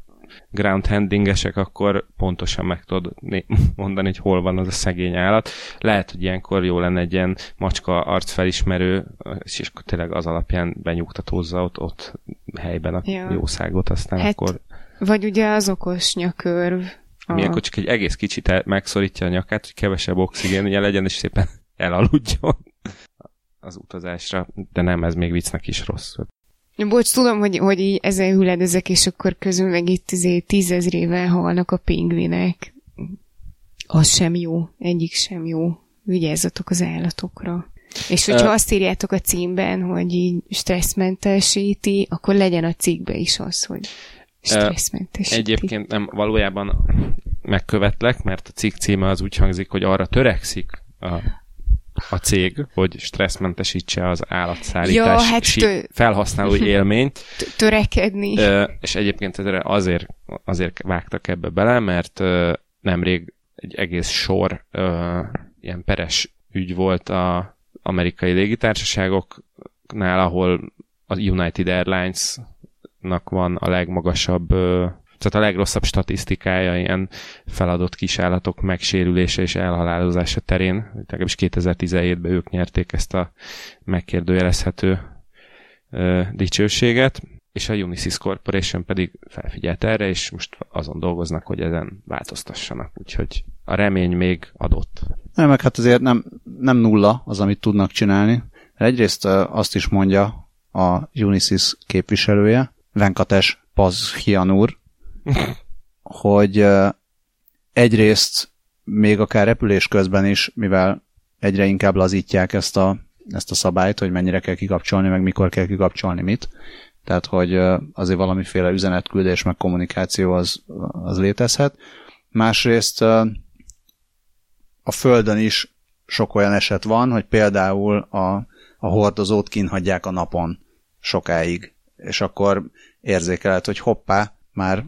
S2: ground handlingesek, akkor pontosan meg tudod mondani, hogy hol van az a szegény állat. Lehet, hogy ilyenkor jó lenne egy ilyen macska arcfelismerő, és akkor tényleg az alapján benyugtatózza ott, ott helyben a
S3: Ja.
S2: jószágot, aztán
S3: Hát,
S2: akkor
S3: Vagy ugye az okos nyakörv. A-
S2: Milyenkor csak egy egész kicsit megszorítja a nyakát, hogy kevesebb oxigénje legyen, és szépen elaludjon az utazásra, de nem, ez még viccnek is rossz.
S3: Bocs, tudom, hogy, hogy így ezen hüledezek, és akkor közül meg itt izé tízezrével halnak a pingvinek. Az sem jó. Egyik sem jó. Vigyázzatok az állatokra. És hogyha
S2: Ö-
S3: azt írjátok a címben, hogy így stresszmentesíti, akkor legyen a cikkbe is az, hogy stresszmentesíti.
S2: Egyébként nem, valójában megkövetlek, mert a cikk címe az úgy hangzik, hogy arra törekszik a, a cég, hogy stresszmentesítse az állatszállítás
S3: Ja, hát tő-
S2: felhasználói élményt,
S3: Törekedni.
S2: És egyébként azért, azért vágtak ebbe bele, mert nemrég egy egész sor ilyen peres ügy volt a amerikai légitársaságoknál, ahol a United Airlines-nak van a legmagasabb, tehát a legrosszabb statisztikája ilyen feladott kisállatok megsérülése és elhalálozása terén. Legalábbis 2017-ben ők nyerték ezt a megkérdőjelezhető ö, dicsőséget, és a Unisys Corporation pedig felfigyelt erre, és most azon dolgoznak, hogy ezen változtassanak, úgyhogy a remény még adott.
S1: Nem, meg hát azért nem, nem nulla az, amit tudnak csinálni. Egyrészt azt is mondja a Unisys képviselője, Venkates Pazhian úr, hogy egyrészt még akár repülés közben is, mivel egyre inkább lazítják ezt a, ezt a szabályt, hogy mennyire kell kikapcsolni, meg mikor kell kikapcsolni mit. Tehát, hogy azért valamiféle üzenetküldés, meg kommunikáció az, az létezhet. Másrészt a Földön is sok olyan eset van, hogy például a, a hordozót kinhagyják a napon sokáig, és akkor érzékelhet, hogy hoppá, már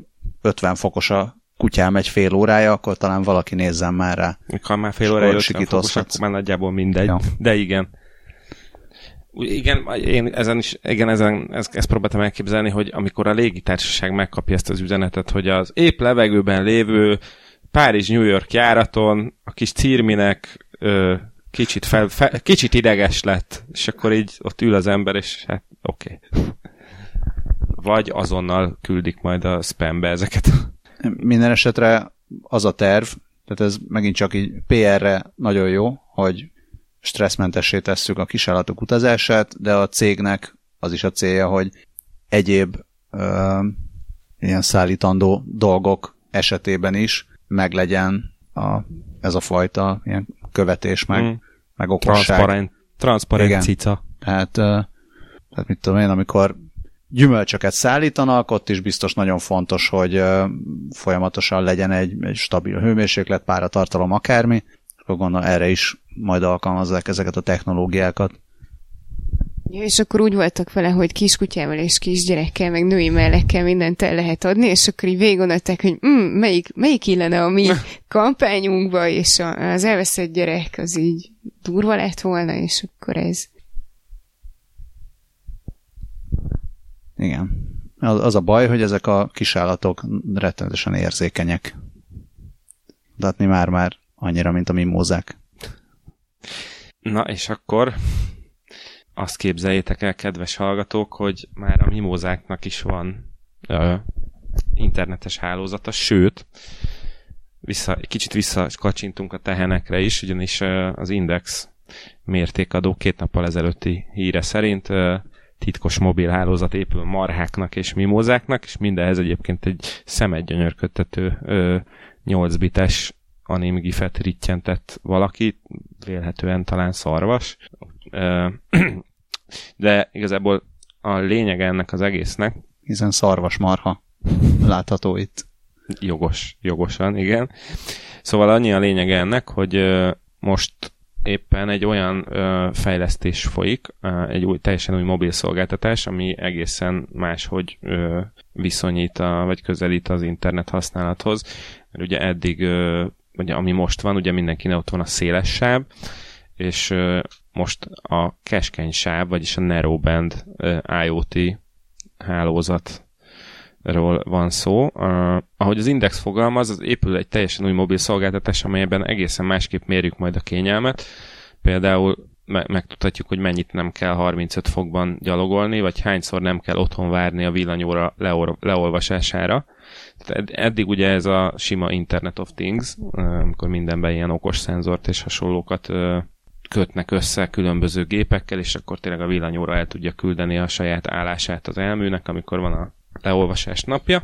S1: 50 fokos a kutyám egy fél órája, akkor talán valaki nézzen már rá.
S2: Ha már fél órája
S1: akkor
S2: 50 fokos, akkor már nagyjából mindegy.
S1: Ja.
S2: De igen. Igen, én ezen is, igen, ezen, ezt, ezt próbáltam elképzelni, hogy amikor a légitársaság megkapja ezt az üzenetet, hogy az épp levegőben lévő Párizs-New York járaton a kis círminek ö, kicsit, fel, fel, kicsit ideges lett, és akkor így ott ül az ember, és hát oké. Okay. Vagy azonnal küldik majd a spambe ezeket.
S1: Minden esetre az a terv, Tehát ez megint csak így PR-re nagyon jó, hogy stresszmentessé tesszük a kisállatok utazását, de a cégnek az is a célja, hogy egyéb ö, ilyen szállítandó dolgok esetében is meglegyen a, ez a fajta ilyen követés, meg, mm. meg okosság.
S2: Transparent
S1: Igen.
S2: cica.
S1: Tehát, ö, tehát mit tudom én, amikor gyümölcsöket szállítanak, ott is biztos nagyon fontos, hogy folyamatosan legyen egy, egy stabil hőmérséklet, páratartalom, akármi, akkor gondolom erre is majd alkalmazzák ezeket a technológiákat.
S3: Ja, és akkor úgy voltak vele, hogy kiskutyával és kisgyerekkel, meg női mellekkel mindent el lehet adni, és akkor így végigondolták, hogy mm, melyik, melyik illene a mi kampányunkba, és a, az elveszett gyerek az így durva lett volna, és akkor ez.
S1: Igen. Az, a baj, hogy ezek a kisállatok rettenetesen érzékenyek. De hát már-már annyira, mint a mimózák.
S2: Na, és akkor azt képzeljétek el, kedves hallgatók, hogy már a mimózáknak is van ö, internetes hálózata, sőt, vissza, kicsit visszakacsintunk a tehenekre is, ugyanis ö, az Index mértékadó két nappal ezelőtti híre szerint titkos mobil hálózat épül marháknak és mimózáknak, és mindenhez egyébként egy szemedgyönyörködtető ö, 8 bites anim gifet rittyentett valaki, vélhetően talán szarvas. De igazából a lényeg ennek az egésznek,
S1: Hiszen szarvas marha látható itt.
S2: jogos, jogosan, igen. Szóval annyi a lényeg ennek, hogy most éppen egy olyan ö, fejlesztés folyik, ö, egy új, teljesen új mobil szolgáltatás, ami egészen máshogy ö, viszonyít, a, vagy közelít az internet használathoz. Mert ugye eddig, ö, ugye, ami most van, ugye mindenkinek ott van a széles sáv, és ö, most a keskeny sáv, vagyis a Narrowband ö, IoT hálózatról van szó. Uh, ahogy az Index fogalmaz, az épül egy teljesen új mobil szolgáltatás, amelyben egészen másképp mérjük majd a kényelmet. Például me- megtudhatjuk, hogy mennyit nem kell 35 fokban gyalogolni, vagy hányszor nem kell otthon várni a villanyóra leor- leolvasására. Tehát ed- eddig ugye ez a sima Internet of Things, amikor mindenben ilyen okos szenzort és hasonlókat kötnek össze különböző gépekkel, és akkor tényleg a villanyóra el tudja küldeni a saját állását az elműnek, amikor van a leolvasás napja.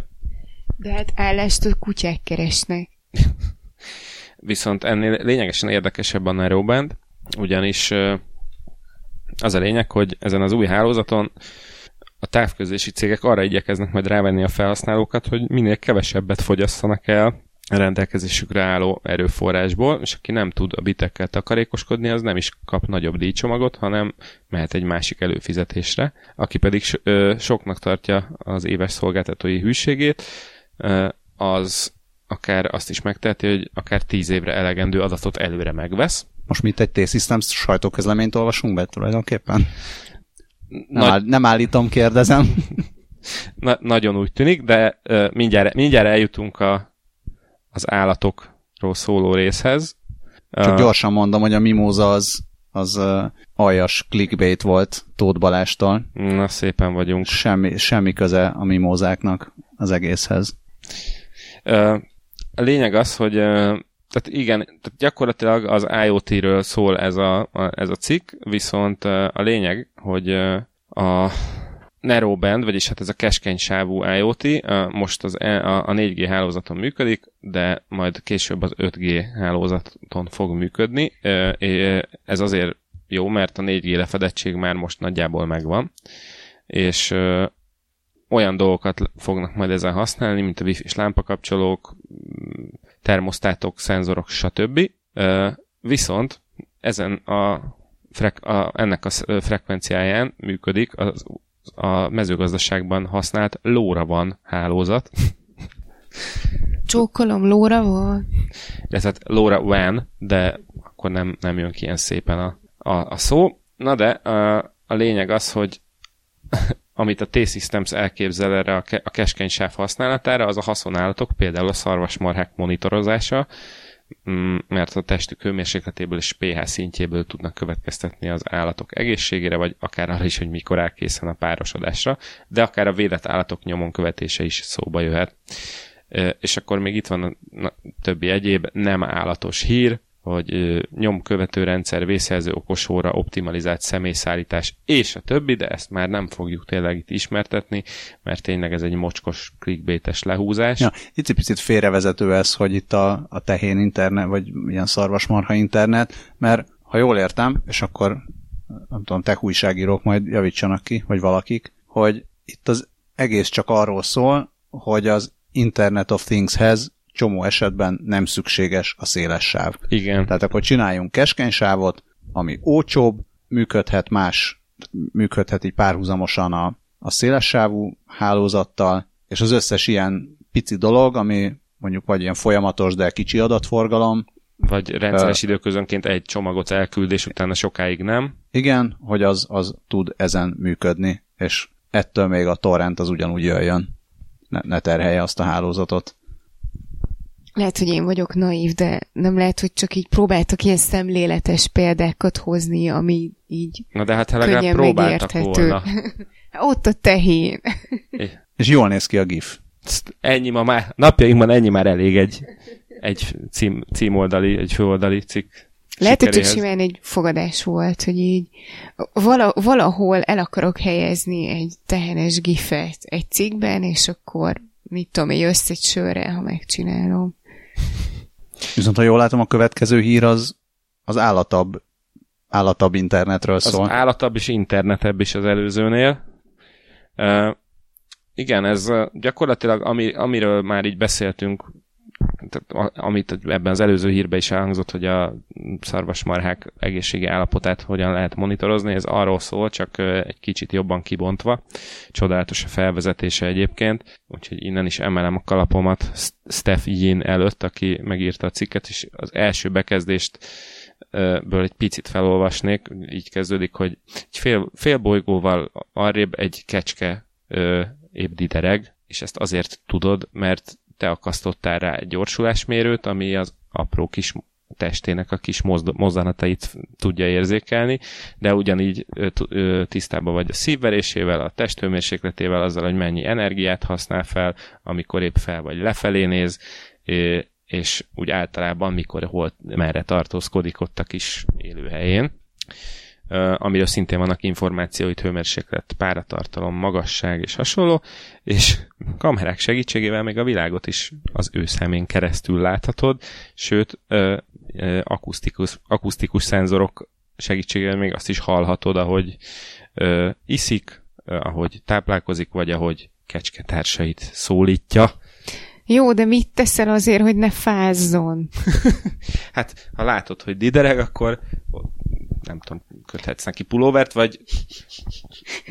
S3: De hát állást a kutyák keresnek.
S2: Viszont ennél lényegesen érdekesebb a Narrowband, ugyanis az a lényeg, hogy ezen az új hálózaton a távközlési cégek arra igyekeznek majd rávenni a felhasználókat, hogy minél kevesebbet fogyasszanak el rendelkezésükre álló erőforrásból, és aki nem tud a bitekkel takarékoskodni, az nem is kap nagyobb díjcsomagot, hanem mehet egy másik előfizetésre. Aki pedig so- ö, soknak tartja az éves szolgáltatói hűségét, ö, az akár azt is megteheti, hogy akár 10 évre elegendő adatot előre megvesz.
S1: Most mit egy T-Systems sajtóközleményt olvasunk be tulajdonképpen? Nem,
S2: Nagy-
S1: áll, nem állítom, kérdezem.
S2: Na, nagyon úgy tűnik, de ö, mindjárt, mindjárt eljutunk a, az állatokról szóló részhez.
S1: Csak
S2: Ö,
S1: gyorsan mondom, hogy a mimóza az, az uh, aljas clickbait volt Tóth Balástól.
S2: Na, szépen vagyunk.
S1: Semmi, semmi köze a mimózáknak az egészhez.
S2: Ö, a lényeg az, hogy ö, tehát igen, tehát gyakorlatilag az IoT-ről szól ez a, a, ez a cikk, viszont a lényeg, hogy ö, a Narrowband, vagyis hát ez a keskeny sávú IoT most az, E- a, a 4G hálózaton működik, de majd később az 5G hálózaton fog működni. Ez azért jó, mert a 4G lefedettség már most nagyjából megvan, és olyan dolgokat fognak majd ezen használni, mint a wifi-s lámpakapcsolók, termosztátok, szenzorok, stb. Viszont ezen a, a ennek a frekvenciáján működik az, a mezőgazdaságban használt LoRaWAN hálózat,
S3: Csókolom, lóra van.
S2: de tehát LoRaWAN, de akkor nem, nem jön ki ilyen szépen a, a, a szó. Na de a, a lényeg az, hogy amit a T-Systems elképzel erre a, ke- a keskeny sáv használatára, az a haszonállatok, például a szarvasmarhák monitorozása, mert a testük hőmérsékletéből és pH szintjéből tudnak következtetni az állatok egészségére, vagy akár arra is, hogy mikor áll készen a párosodásra, de akár a védett állatok nyomon követése is szóba jöhet. És akkor még itt van a többi egyéb nem állatos hír, hogy nyomkövető rendszer, vészjelző okosóra, optimalizált személyszállítás, és a többi, de ezt már nem fogjuk tényleg itt ismertetni, mert tényleg ez egy mocskos clickbaites lehúzás.
S1: Ja, picit félrevezető ez, hogy itt a, a tehén internet, vagy ilyen szarvasmarha internet, mert ha jól értem, és akkor nem tudom, tech újságírók majd javítsanak ki, vagy valakik, hogy itt az egész csak arról szól, hogy az Internet of Things-hez csomó esetben nem szükséges a széles sáv.
S2: Igen.
S1: Tehát akkor csináljunk keskeny sávot, ami ócsóbb, működhet más, működhet így párhuzamosan a, a széles sávú hálózattal, és az összes ilyen pici dolog, ami mondjuk vagy ilyen folyamatos, de kicsi adatforgalom,
S2: vagy rendszeres uh, időközönként egy csomagot elküld, és utána sokáig nem.
S1: Igen, hogy az, az tud ezen működni, és ettől még a torrent az ugyanúgy jöjjön. Ne, ne terhelje azt a hálózatot.
S3: Lehet, hogy én vagyok naív, de nem lehet, hogy csak így próbáltak ilyen szemléletes példákat hozni, ami így
S2: Na de hát ha legalább próbáltak volna.
S3: Ott a tehén.
S1: És jól néz ki a gif.
S2: Ennyi ma már, napjainkban ennyi már elég egy, egy cím, címoldali, egy főoldali cikk
S3: lehet, hogy csak simán egy fogadás volt, hogy így vala, valahol el akarok helyezni egy tehenes gifet egy cikkben, és akkor mit tudom, egy össze egy sörre, ha megcsinálom.
S1: Viszont ha jól látom, a következő hír az, az állatabb, állatabb internetről szól.
S2: Az állatabb és internetebb is az előzőnél. Uh, igen, ez gyakorlatilag, ami, amiről már így beszéltünk tehát, amit ebben az előző hírben is elhangzott, hogy a szarvasmarhák egészségi állapotát hogyan lehet monitorozni, ez arról szól, csak egy kicsit jobban kibontva. Csodálatos a felvezetése egyébként, úgyhogy innen is emelem a kalapomat Steph Yin előtt, aki megírta a cikket, és az első bekezdést ből egy picit felolvasnék, így kezdődik, hogy egy fél, fél bolygóval arrébb egy kecske ö, épp didereg, és ezt azért tudod, mert te akasztottál rá egy gyorsulásmérőt, ami az apró kis testének a kis mozdanatait tudja érzékelni, de ugyanígy tisztában vagy a szívverésével, a testhőmérsékletével, azzal, hogy mennyi energiát használ fel, amikor épp fel vagy lefelé néz, és úgy általában mikor hol merre tartózkodik ott a kis élőhelyén amiről szintén vannak információit, hőmérséklet, páratartalom, magasság és hasonló, és kamerák segítségével még a világot is az ő szemén keresztül láthatod, sőt, akusztikus, akusztikus szenzorok segítségével még azt is hallhatod, ahogy iszik, ahogy táplálkozik, vagy ahogy kecsketársait szólítja.
S3: Jó, de mit teszel azért, hogy ne fázzon?
S2: hát, ha látod, hogy didereg, akkor nem tudom, köthetsz neki pulóvert, vagy,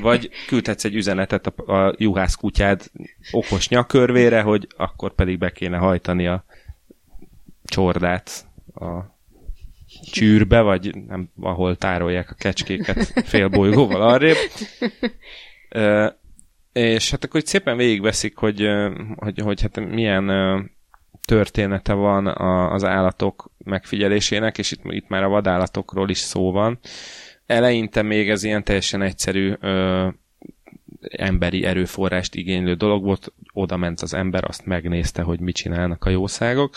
S2: vagy küldhetsz egy üzenetet a, a juhász kutyád okos nyakörvére, hogy akkor pedig be kéne hajtani a csordát a csűrbe, vagy nem, ahol tárolják a kecskéket fél bolygóval arrébb. E, és hát akkor itt szépen végigveszik, hogy, hogy, hogy hát milyen története van az állatok megfigyelésének, és itt, itt már a vadállatokról is szó van. Eleinte még ez ilyen teljesen egyszerű ö, emberi erőforrást igénylő dolog volt, oda ment az ember, azt megnézte, hogy mit csinálnak a jószágok,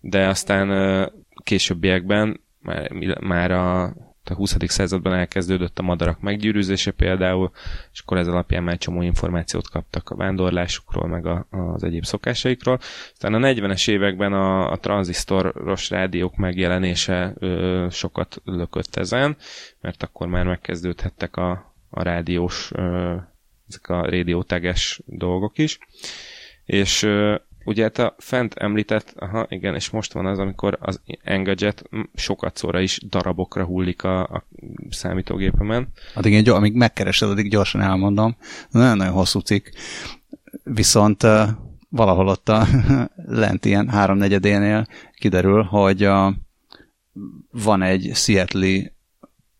S2: de aztán ö, későbbiekben már, már a a 20. században elkezdődött a madarak meggyűrűzése például, és akkor ez alapján már csomó információt kaptak a vándorlásukról, meg a, az egyéb szokásaikról. Aztán a 40-es években a, a tranzisztoros rádiók megjelenése ö, sokat lökött ezen, mert akkor már megkezdődhettek a, a rádiós, ö, ezek a rádióteges dolgok is. És ö, Ugye hát a fent említett, aha, igen, és most van az, amikor az Engadget sokat szóra is darabokra hullik a, a számítógépemen.
S1: Addig én, amíg megkeresed, addig gyorsan elmondom. Nagyon-nagyon hosszú cikk. Viszont valahol ott a lent ilyen háromnegyedénél kiderül, hogy a, van egy Seattle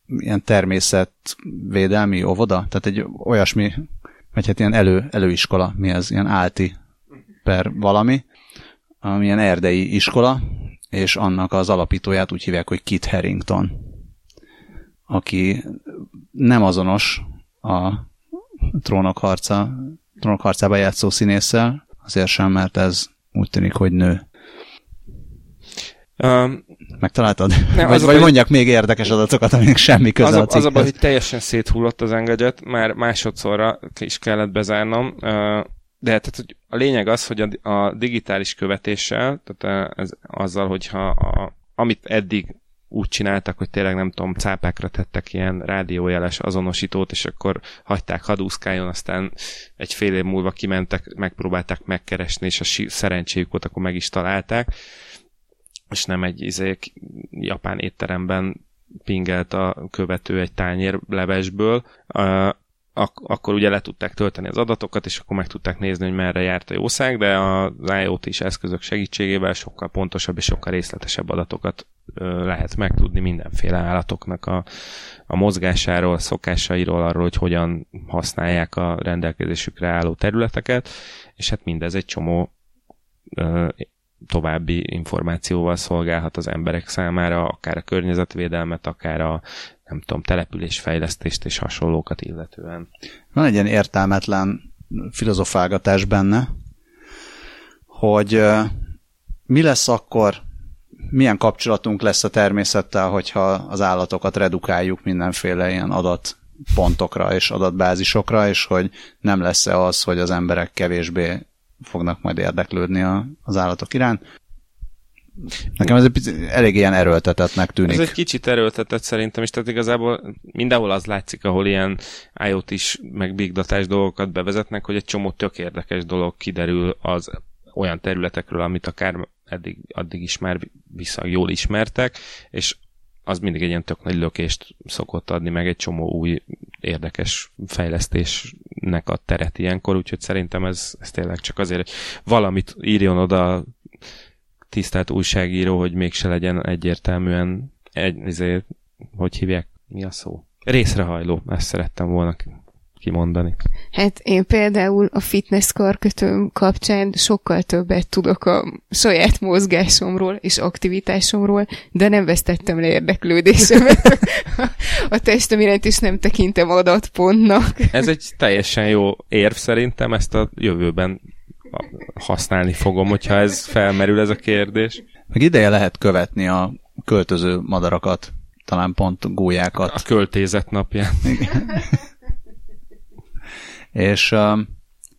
S1: ilyen természetvédelmi óvoda, tehát egy olyasmi, vagy hát ilyen elő, előiskola, mi ez, ilyen álti per valami, amilyen erdei iskola, és annak az alapítóját úgy hívják, hogy Kit Harrington, aki nem azonos a trónok harca, trónok harcába játszó színésszel, azért sem, mert ez úgy tűnik, hogy nő.
S2: Um,
S1: Megtaláltad?
S2: Ne,
S1: vagy,
S2: az
S1: vagy
S2: baj-
S1: mondjak még érdekes adatokat, aminek semmi köze
S2: az,
S1: a,
S2: a, az a baj, hogy teljesen széthullott az engedet, már másodszorra is kellett bezárnom, uh, de hát tehát, hogy a lényeg az, hogy a, a digitális követéssel, tehát uh, ez, azzal, hogyha a, amit eddig úgy csináltak, hogy tényleg nem tudom, cápákra tettek ilyen rádiójeles azonosítót, és akkor hagyták hadúszkáljon, aztán egy fél év múlva kimentek, megpróbálták megkeresni, és a szerencséjük volt, akkor meg is találták, és nem egy izé, japán étteremben pingelt a követő egy tányér levesből, uh, ak- akkor ugye le tudták tölteni az adatokat, és akkor meg tudták nézni, hogy merre járt a jószág, de az IoT is eszközök segítségével sokkal pontosabb és sokkal részletesebb adatokat lehet megtudni mindenféle állatoknak a, a mozgásáról, szokásairól, arról, hogy hogyan használják a rendelkezésükre álló területeket, és hát mindez egy csomó további információval szolgálhat az emberek számára, akár a környezetvédelmet, akár a nem tudom, településfejlesztést és hasonlókat illetően.
S1: Van egy ilyen értelmetlen filozofálgatás benne, hogy mi lesz akkor, milyen kapcsolatunk lesz a természettel, hogyha az állatokat redukáljuk mindenféle ilyen adatpontokra és adatbázisokra, és hogy nem lesz-e az, hogy az emberek kevésbé fognak majd érdeklődni a, az állatok iránt. Nekem ez egy picit, elég ilyen erőltetetnek tűnik.
S2: Ez egy kicsit erőltetett szerintem, és tehát igazából mindenhol az látszik, ahol ilyen IoT is, meg big datás dolgokat bevezetnek, hogy egy csomó tök érdekes dolog kiderül az olyan területekről, amit akár eddig, addig is már viszonylag jól ismertek, és az mindig egy ilyen tök nagy lökést szokott adni, meg egy csomó új érdekes fejlesztésnek a teret ilyenkor, úgyhogy szerintem ez, ez tényleg csak azért, hogy valamit írjon oda tisztelt újságíró, hogy mégse legyen egyértelműen egy, ezért, hogy hívják, mi a szó? Részrehajló, ezt szerettem volna kimondani.
S3: Hát én például a fitness karkötőm kapcsán sokkal többet tudok a saját mozgásomról és aktivitásomról, de nem vesztettem le érdeklődésemet. A testem iránt is nem tekintem adatpontnak.
S2: Ez egy teljesen jó érv szerintem, ezt a jövőben használni fogom, hogyha ez felmerül ez a kérdés.
S1: Meg ideje lehet követni a költöző madarakat, talán pont gólyákat.
S2: A költézet napján.
S1: És um,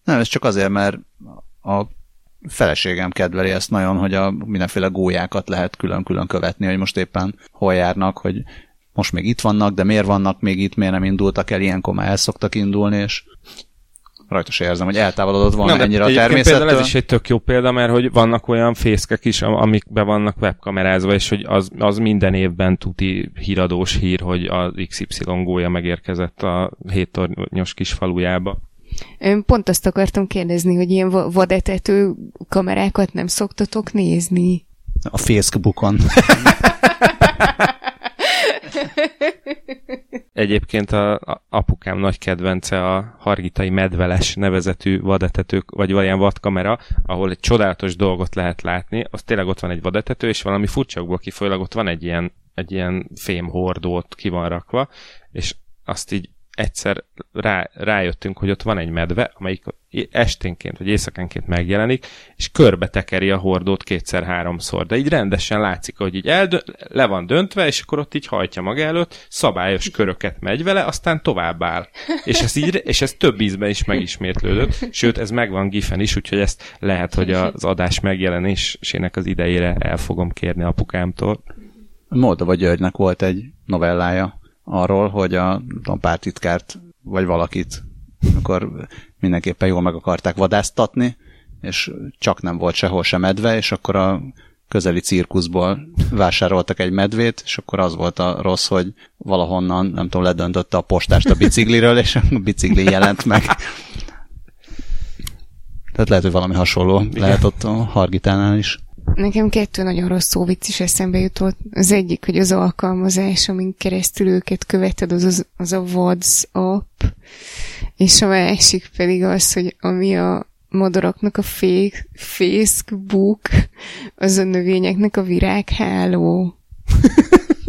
S1: nem, ez csak azért, mert a feleségem kedveli ezt nagyon, hogy a mindenféle gólyákat lehet külön-külön követni, hogy most éppen hol járnak, hogy most még itt vannak, de miért vannak még itt, miért nem indultak el, ilyenkor már el szoktak indulni, és rajta se érzem, hogy eltávolodott volna
S2: Nem,
S1: ennyire a természettől.
S2: Például ez is egy tök jó példa, mert hogy vannak olyan fészkek is, am- amik be vannak webkamerázva, és hogy az, az minden évben tuti híradós hír, hogy az XY gólya megérkezett a héttornyos kis falujába.
S3: Én pont azt akartam kérdezni, hogy ilyen va- vadetető kamerákat nem szoktatok nézni.
S1: A Facebookon.
S2: Egyébként a, a apukám nagy kedvence a Hargitai Medveles nevezetű vadetető, vagy olyan vadkamera, ahol egy csodálatos dolgot lehet látni, az tényleg ott van egy vadetető, és valami furcsakból kifolyólag ott van egy ilyen, egy ilyen fémhordó ott ki van rakva, és azt így egyszer rá, rájöttünk, hogy ott van egy medve, amelyik esténként vagy éjszakánként megjelenik, és körbe tekeri a hordót kétszer-háromszor, de így rendesen látszik, hogy így eldö- le van döntve, és akkor ott így hajtja maga előtt, szabályos köröket megy vele, aztán tovább áll. És ez, így, és ez több ízben is megismétlődött, sőt, ez megvan gifen is, úgyhogy ezt lehet, hogy az adás megjelenésének az idejére el fogom kérni apukámtól.
S1: Moldova Györgynek volt egy novellája arról, hogy a, a pártitkárt vagy valakit akkor mindenképpen jól meg akarták vadáztatni, és csak nem volt sehol sem medve, és akkor a közeli cirkuszból vásároltak egy medvét, és akkor az volt a rossz, hogy valahonnan, nem tudom, ledöntötte a postást a bicikliről, és a bicikli jelent meg. Tehát lehet, hogy valami hasonló Igen. lehet ott a Hargitánál is.
S3: Nekem kettő nagyon rossz szóvic is eszembe jutott. Az egyik, hogy az alkalmazás, amin keresztül őket követed, az, az, az a WhatsApp, és a másik pedig az, hogy ami a madaraknak a fake Facebook, az a növényeknek a virágháló.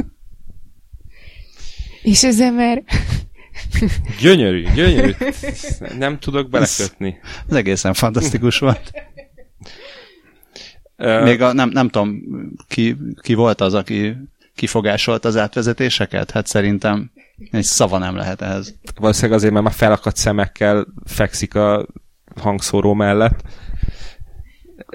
S3: és ezzel már
S2: Gyönyörű, gyönyörű. Nem tudok belekötni.
S1: Ez egészen fantasztikus volt. Még a, nem, nem tudom, ki, ki volt az, aki kifogásolt az átvezetéseket? Hát szerintem egy szava nem lehet ehhez.
S2: Valószínűleg azért, mert már felakadt szemekkel fekszik a hangszóró mellett.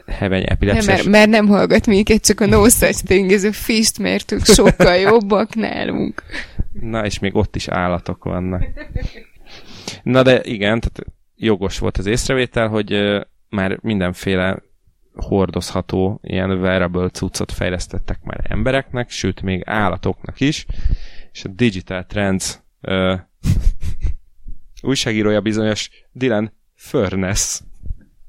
S2: Heveny epilepsziás.
S3: Nem, mert, mert nem hallgat minket, csak a no such thing, ez a fist, mert ők sokkal jobbak nálunk.
S2: Na, és még ott is állatok vannak. Na de igen, tehát jogos volt az észrevétel, hogy már mindenféle hordozható ilyen wearable cuccot fejlesztettek már embereknek, sőt még állatoknak is, és a Digital Trends uh, újságírója bizonyos Dylan Furness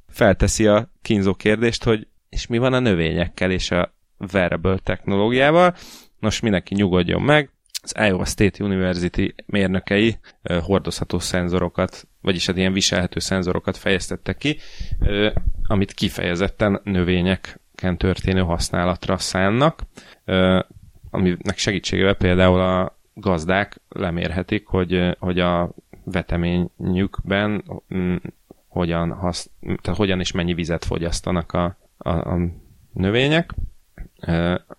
S2: felteszi a kínzó kérdést, hogy és mi van a növényekkel és a wearable technológiával. Nos, mindenki nyugodjon meg, az Iowa State University mérnökei hordozható szenzorokat, vagyis az ilyen viselhető szenzorokat fejeztettek ki, amit kifejezetten növényeken történő használatra szánnak, aminek segítségével például a gazdák lemérhetik, hogy, hogy a veteményükben mm, hogyan, hasz, tehát hogyan és mennyi vizet fogyasztanak a, a, a növények.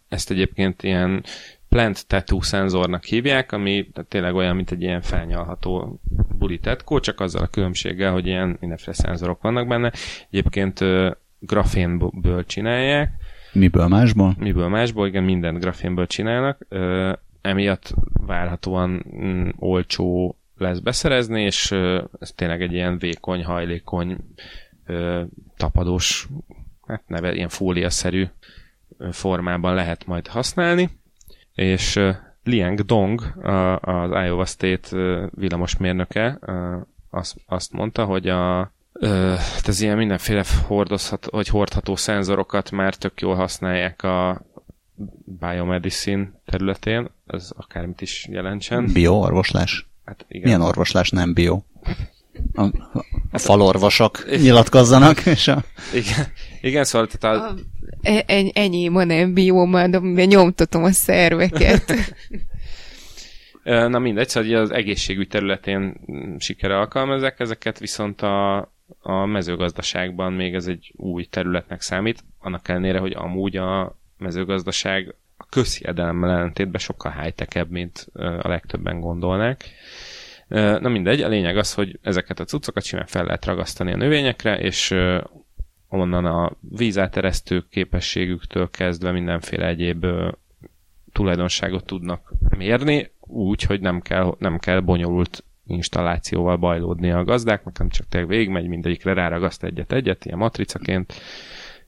S2: Ezt egyébként ilyen plant tattoo szenzornak hívják, ami tehát tényleg olyan, mint egy ilyen felnyalható buli tetkó, csak azzal a különbséggel, hogy ilyen mindenféle szenzorok vannak benne. Egyébként grafénből csinálják.
S1: Miből másból?
S2: Miből másból, igen, mindent grafénből csinálnak. Emiatt várhatóan mm, olcsó lesz beszerezni, és ez tényleg egy ilyen vékony, hajlékony, tapadós, hát neve, ilyen fóliaszerű formában lehet majd használni és Liang Dong, az Iowa State villamosmérnöke, azt, azt mondta, hogy a hát ez ilyen mindenféle hordozhat, vagy hordható szenzorokat már tök jól használják a biomedicine területén, ez akármit is jelentsen.
S1: Bioorvoslás? Hát igen. Milyen orvoslás nem bio? A, a falorvosok nyilatkozzanak, és a...
S2: Igen, igen szóval tehát a...
S3: a e- ennyi ma nem bióma, de nyomtatom a szerveket.
S2: Na mindegy, szóval az egészségügy területén sikere alkalmazzák ezeket, viszont a, a mezőgazdaságban még ez egy új területnek számít, annak ellenére, hogy amúgy a mezőgazdaság a közhiedelemmel ellentétben sokkal high mint a legtöbben gondolnák. Na mindegy, a lényeg az, hogy ezeket a cuccokat simán fel lehet ragasztani a növényekre, és onnan a vízáteresztő képességüktől kezdve mindenféle egyéb tulajdonságot tudnak mérni, úgy, hogy nem kell, nem kell bonyolult installációval bajlódni a gazdáknak, nem csak tényleg végigmegy, mindegyikre ráragaszt egyet-egyet, ilyen matricaként,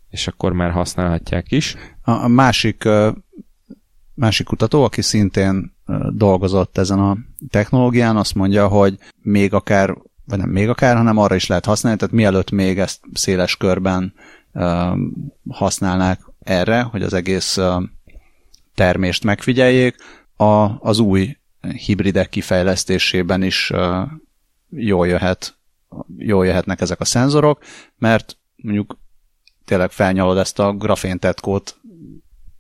S2: és akkor már használhatják is.
S1: A, a másik, másik kutató, aki szintén dolgozott ezen a technológián, azt mondja, hogy még akár, vagy nem még akár, hanem arra is lehet használni, tehát mielőtt még ezt széles körben használnák erre, hogy az egész termést megfigyeljék, a, az új hibridek kifejlesztésében is jól jöhet, jól jöhetnek ezek a szenzorok, mert mondjuk tényleg felnyalod ezt a graféntetkót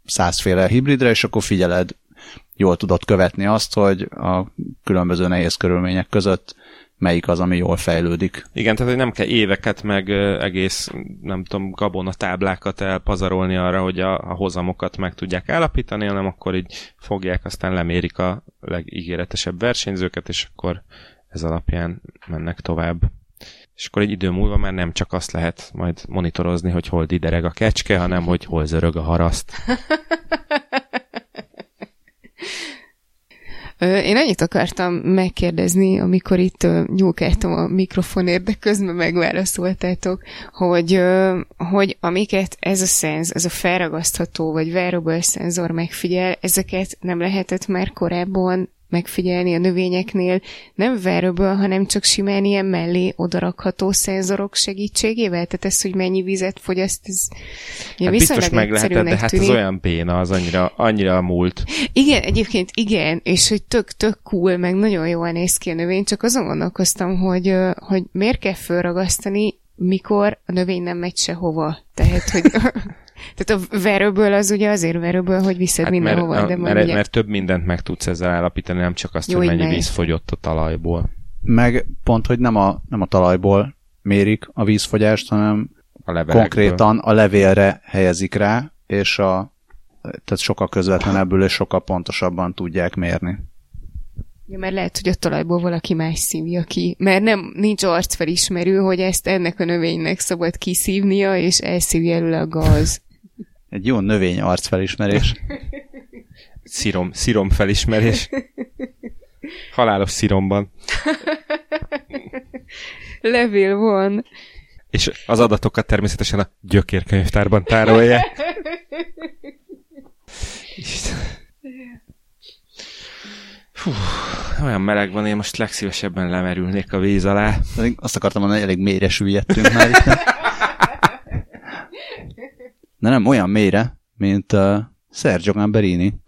S1: százféle hibridre, és akkor figyeled, jól tudod követni azt, hogy a különböző nehéz körülmények között melyik az, ami jól fejlődik.
S2: Igen, tehát hogy nem kell éveket, meg egész, nem tudom, gabona táblákat elpazarolni arra, hogy a, a hozamokat meg tudják állapítani, hanem akkor így fogják, aztán lemérik a legígéretesebb versenyzőket, és akkor ez alapján mennek tovább. És akkor egy idő múlva már nem csak azt lehet majd monitorozni, hogy hol didereg a kecske, hanem hogy hol zörög a haraszt.
S3: Én annyit akartam megkérdezni, amikor itt nyúlkáltam a mikrofonért, de közben megválaszoltátok, hogy, hogy amiket ez a szenz, ez a felragasztható vagy wearable szenzor megfigyel, ezeket nem lehetett már korábban megfigyelni a növényeknél, nem wearable, hanem csak simán ilyen mellé odarakható szenzorok segítségével? Tehát ez, hogy mennyi vizet fogyaszt, ez
S2: hát biztos meg lehetett, de hát az olyan béna, az annyira, annyira múlt.
S3: Igen, egyébként igen, és hogy tök, tök cool, meg nagyon jól néz ki a növény, csak azon gondolkoztam, hogy, hogy miért kell fölragasztani, mikor a növény nem megy sehova. Tehát, hogy Tehát a verőből az ugye azért verőből, hogy viszed hát mindenhova.
S2: Mert,
S3: de
S2: mert, ugye... mert több mindent meg tudsz ezzel állapítani, nem csak azt, Jó, hogy mennyi meg. víz fogyott a talajból.
S1: Meg pont, hogy nem a, nem a talajból mérik a vízfogyást, hanem
S2: A levelekből.
S1: konkrétan a levélre helyezik rá, és a, tehát sokkal közvetlenebbül és sokkal pontosabban tudják mérni.
S3: Ja, mert lehet, hogy a talajból valaki más szívja ki. Mert nem, nincs arcfelismerő, hogy ezt ennek a növénynek szabad kiszívnia, és elszívja előle a gaz.
S1: Egy jó növény arcfelismerés.
S2: Szirom, szirom felismerés. Halálos sziromban.
S3: Levél van.
S2: És az adatokat természetesen a gyökérkönyvtárban tárolják. Isten. Fú, olyan meleg van, én most legszívesebben lemerülnék a víz alá.
S1: Azt akartam mondani, hogy elég mélyre süllyedtünk már itt. De nem olyan mélyre, mint uh, Sergio Gamberini,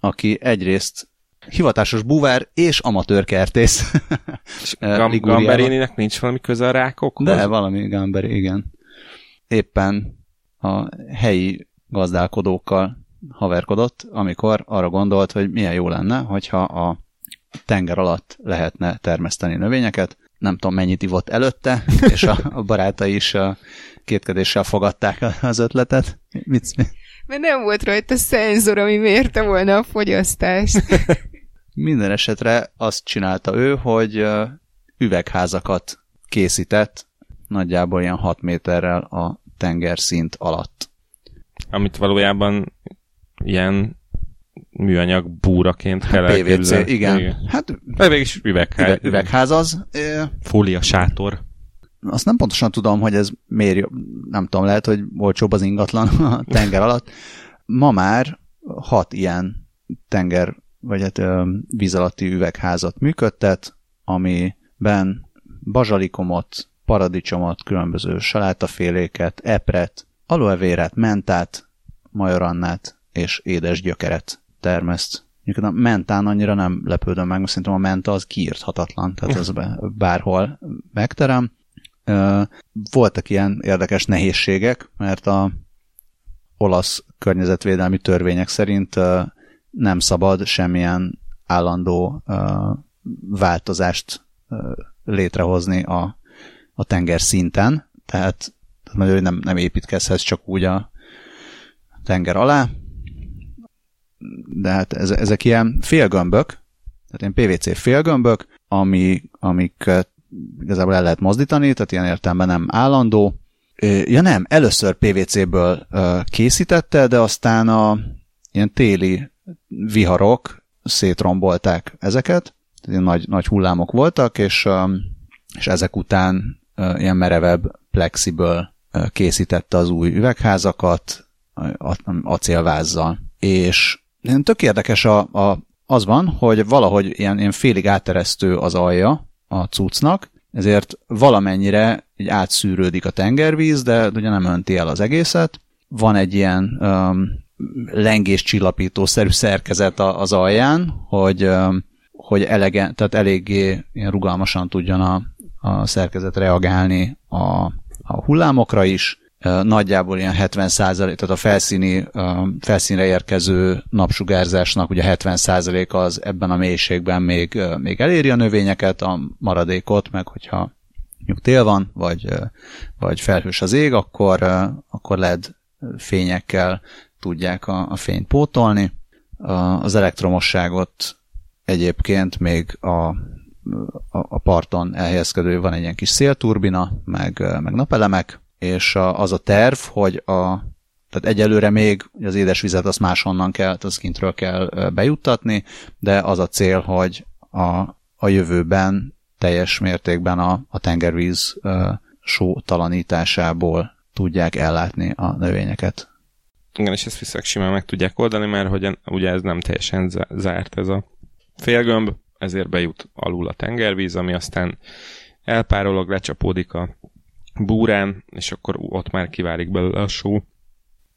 S1: aki egyrészt hivatásos búvár és amatőr kertész.
S2: Gam-. Gamberininek nincs valami köze a rákokhoz?
S1: De valami Gamberi, igen. Éppen a helyi gazdálkodókkal haverkodott, amikor arra gondolt, hogy milyen jó lenne, hogyha a tenger alatt lehetne termeszteni növényeket. Nem tudom, mennyit ivott előtte, és a, barátai is kétkedéssel fogadták az ötletet. Mit, mit?
S3: Mert nem volt rajta szenzor, ami mérte volna a fogyasztást.
S1: Minden esetre azt csinálta ő, hogy üvegházakat készített, nagyjából ilyen 6 méterrel a tengerszint alatt.
S2: Amit valójában ilyen műanyag búraként kell
S1: PVC,
S2: elképzelni.
S1: igen. Hát
S2: De mégis üvegház.
S1: üveg, üvegház az.
S2: Fólia sátor.
S1: Azt nem pontosan tudom, hogy ez miért, jó- nem tudom, lehet, hogy olcsóbb az ingatlan a tenger alatt. Ma már hat ilyen tenger, vagy hát víz alatti üvegházat működtet, amiben bazsalikomot, paradicsomot, különböző salátaféléket, epret, aloevérát, mentát, majorannát és édes gyökeret termeszt. Mondjuk a mentán annyira nem lepődöm meg, mert szerintem a menta az kiírthatatlan, tehát az bárhol megterem. Voltak ilyen érdekes nehézségek, mert a olasz környezetvédelmi törvények szerint nem szabad semmilyen állandó változást létrehozni a, a tenger szinten, tehát, magyarul nem, nem építkezhetsz csak úgy a tenger alá, de hát ez, ezek ilyen félgömbök, tehát ilyen PVC félgömbök, ami, amik igazából el lehet mozdítani, tehát ilyen értelemben nem állandó. Ja nem, először PVC-ből készítette, de aztán a ilyen téli viharok szétrombolták ezeket, ilyen nagy, nagy hullámok voltak, és, és ezek után ilyen merevebb plexiből készítette az új üvegházakat acélvázzal. És tök érdekes a, a, az van, hogy valahogy ilyen, ilyen félig áteresztő az alja a cuccnak, ezért valamennyire így átszűrődik a tengervíz, de ugye nem önti el az egészet. Van egy ilyen um, lengés csillapítószerű szerkezet az alján, hogy, um, hogy elege, tehát eléggé ilyen rugalmasan tudjon a, a szerkezet reagálni a, a hullámokra is, nagyjából ilyen 70 tehát a felszíni, felszínre érkező napsugárzásnak ugye 70 az ebben a mélységben még, még eléri a növényeket, a maradékot, meg hogyha mondjuk tél van, vagy, vagy felhős az ég, akkor, akkor LED fényekkel tudják a, a fényt pótolni. Az elektromosságot egyébként még a, a, a parton elhelyezkedő van egy ilyen kis szélturbina, meg, meg napelemek, és a, az a terv, hogy a, tehát egyelőre még az édesvizet azt máshonnan kell, azt kintről kell bejuttatni, de az a cél, hogy a, a jövőben teljes mértékben a, a tengervíz ö, só talanításából tudják ellátni a növényeket.
S2: Igen, és ezt viszont simán meg tudják oldani, mert hogy ugye ez nem teljesen zá- zárt ez a félgömb, ezért bejut alul a tengervíz, ami aztán elpárolog, lecsapódik a búrán, és akkor ott már kiválik belőle a só.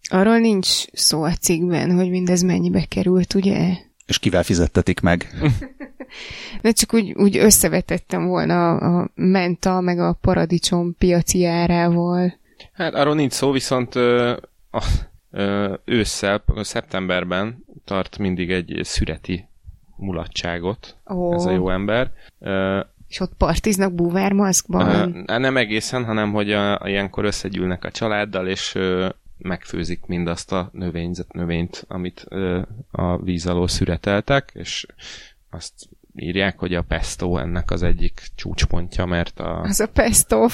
S3: Arról nincs szó a cikkben, hogy mindez mennyibe került, ugye?
S1: És kivel fizettetik meg?
S3: De csak úgy, úgy összevetettem volna a menta, meg a paradicsom piaci árával.
S2: Hát arról nincs szó, viszont ö, a, ö, ősszel, szeptemberben tart mindig egy szüreti mulatságot,
S3: Ó,
S2: ez a jó ember. Ö,
S3: És ott partiznak búvármaszkban?
S2: Ö, nem egészen, hanem hogy a, a, ilyenkor összegyűlnek a családdal, és ö, megfőzik mindazt a növényzet, növényt, amit ö, a víz alól szüreteltek, és azt írják, hogy a pesto ennek az egyik csúcspontja, mert a...
S3: Az a pesto.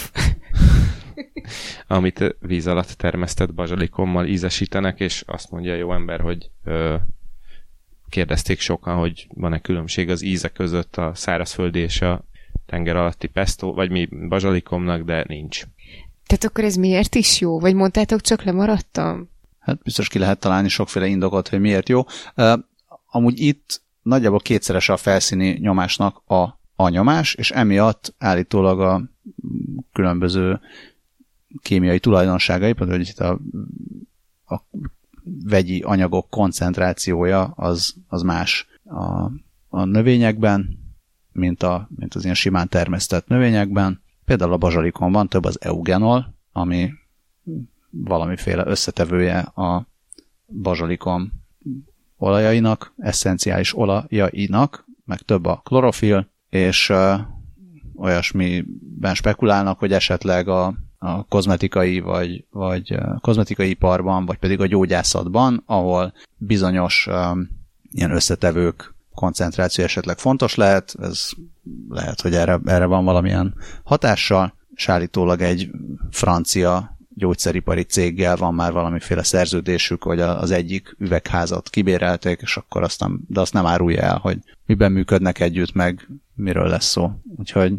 S2: amit víz alatt termesztett bazsalikommal ízesítenek, és azt mondja a jó ember, hogy ö, kérdezték sokan, hogy van-e különbség az íze között a szárazföldi és a tenger alatti pesto, vagy mi bazsalikomnak, de nincs.
S3: Tehát akkor ez miért is jó? Vagy mondtátok, csak lemaradtam?
S1: Hát biztos ki lehet találni sokféle indokot, hogy miért jó. Uh, amúgy itt nagyjából kétszeres a felszíni nyomásnak a, a nyomás, és emiatt állítólag a különböző kémiai tulajdonságai, például hogy itt a, a vegyi anyagok koncentrációja az, az más a, a növényekben, mint, a, mint az ilyen simán termesztett növényekben. Például a bazsalikonban több az eugenol, ami valamiféle összetevője a bazsalikon olajainak, eszenciális olajainak, meg több a klorofil, és uh, olyasmiben spekulálnak, hogy esetleg a, a kozmetikai vagy, vagy kozmetikai iparban, vagy pedig a gyógyászatban, ahol bizonyos um, ilyen összetevők koncentráció esetleg fontos lehet, ez lehet, hogy erre, erre van valamilyen hatással, és állítólag egy francia gyógyszeripari céggel van már valamiféle szerződésük, hogy az egyik üvegházat kibérelték, és akkor aztán, de azt nem árulja el, hogy miben működnek együtt, meg miről lesz szó. Úgyhogy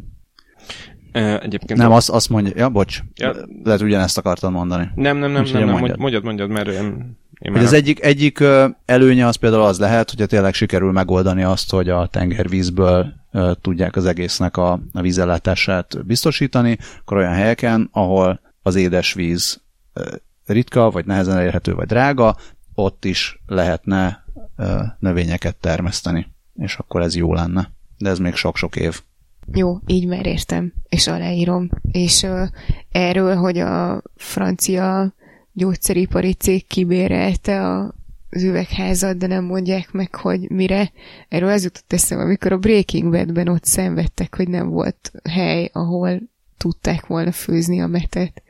S2: Egyébként
S1: nem, azt, azt mondja, ja, bocs, ja. lehet ugyanezt akartam mondani.
S2: Nem, nem, nem, nem, nem mondjad. mondjad, mondjad, mert én,
S1: én hogy az egyik, egyik előnye az például az lehet, hogyha tényleg sikerül megoldani azt, hogy a tengervízből tudják az egésznek a, a vízellátását biztosítani, akkor olyan helyeken, ahol az édesvíz ritka, vagy nehezen elérhető, vagy drága, ott is lehetne növényeket termeszteni, és akkor ez jó lenne. De ez még sok-sok év.
S3: Jó, így már értem, és aláírom. És uh, erről, hogy a francia gyógyszeripari cég kibérelte a, az üvegházat, de nem mondják meg, hogy mire. Erről az jutott eszem, amikor a Breaking Badben ott szenvedtek, hogy nem volt hely, ahol tudták volna főzni a metet.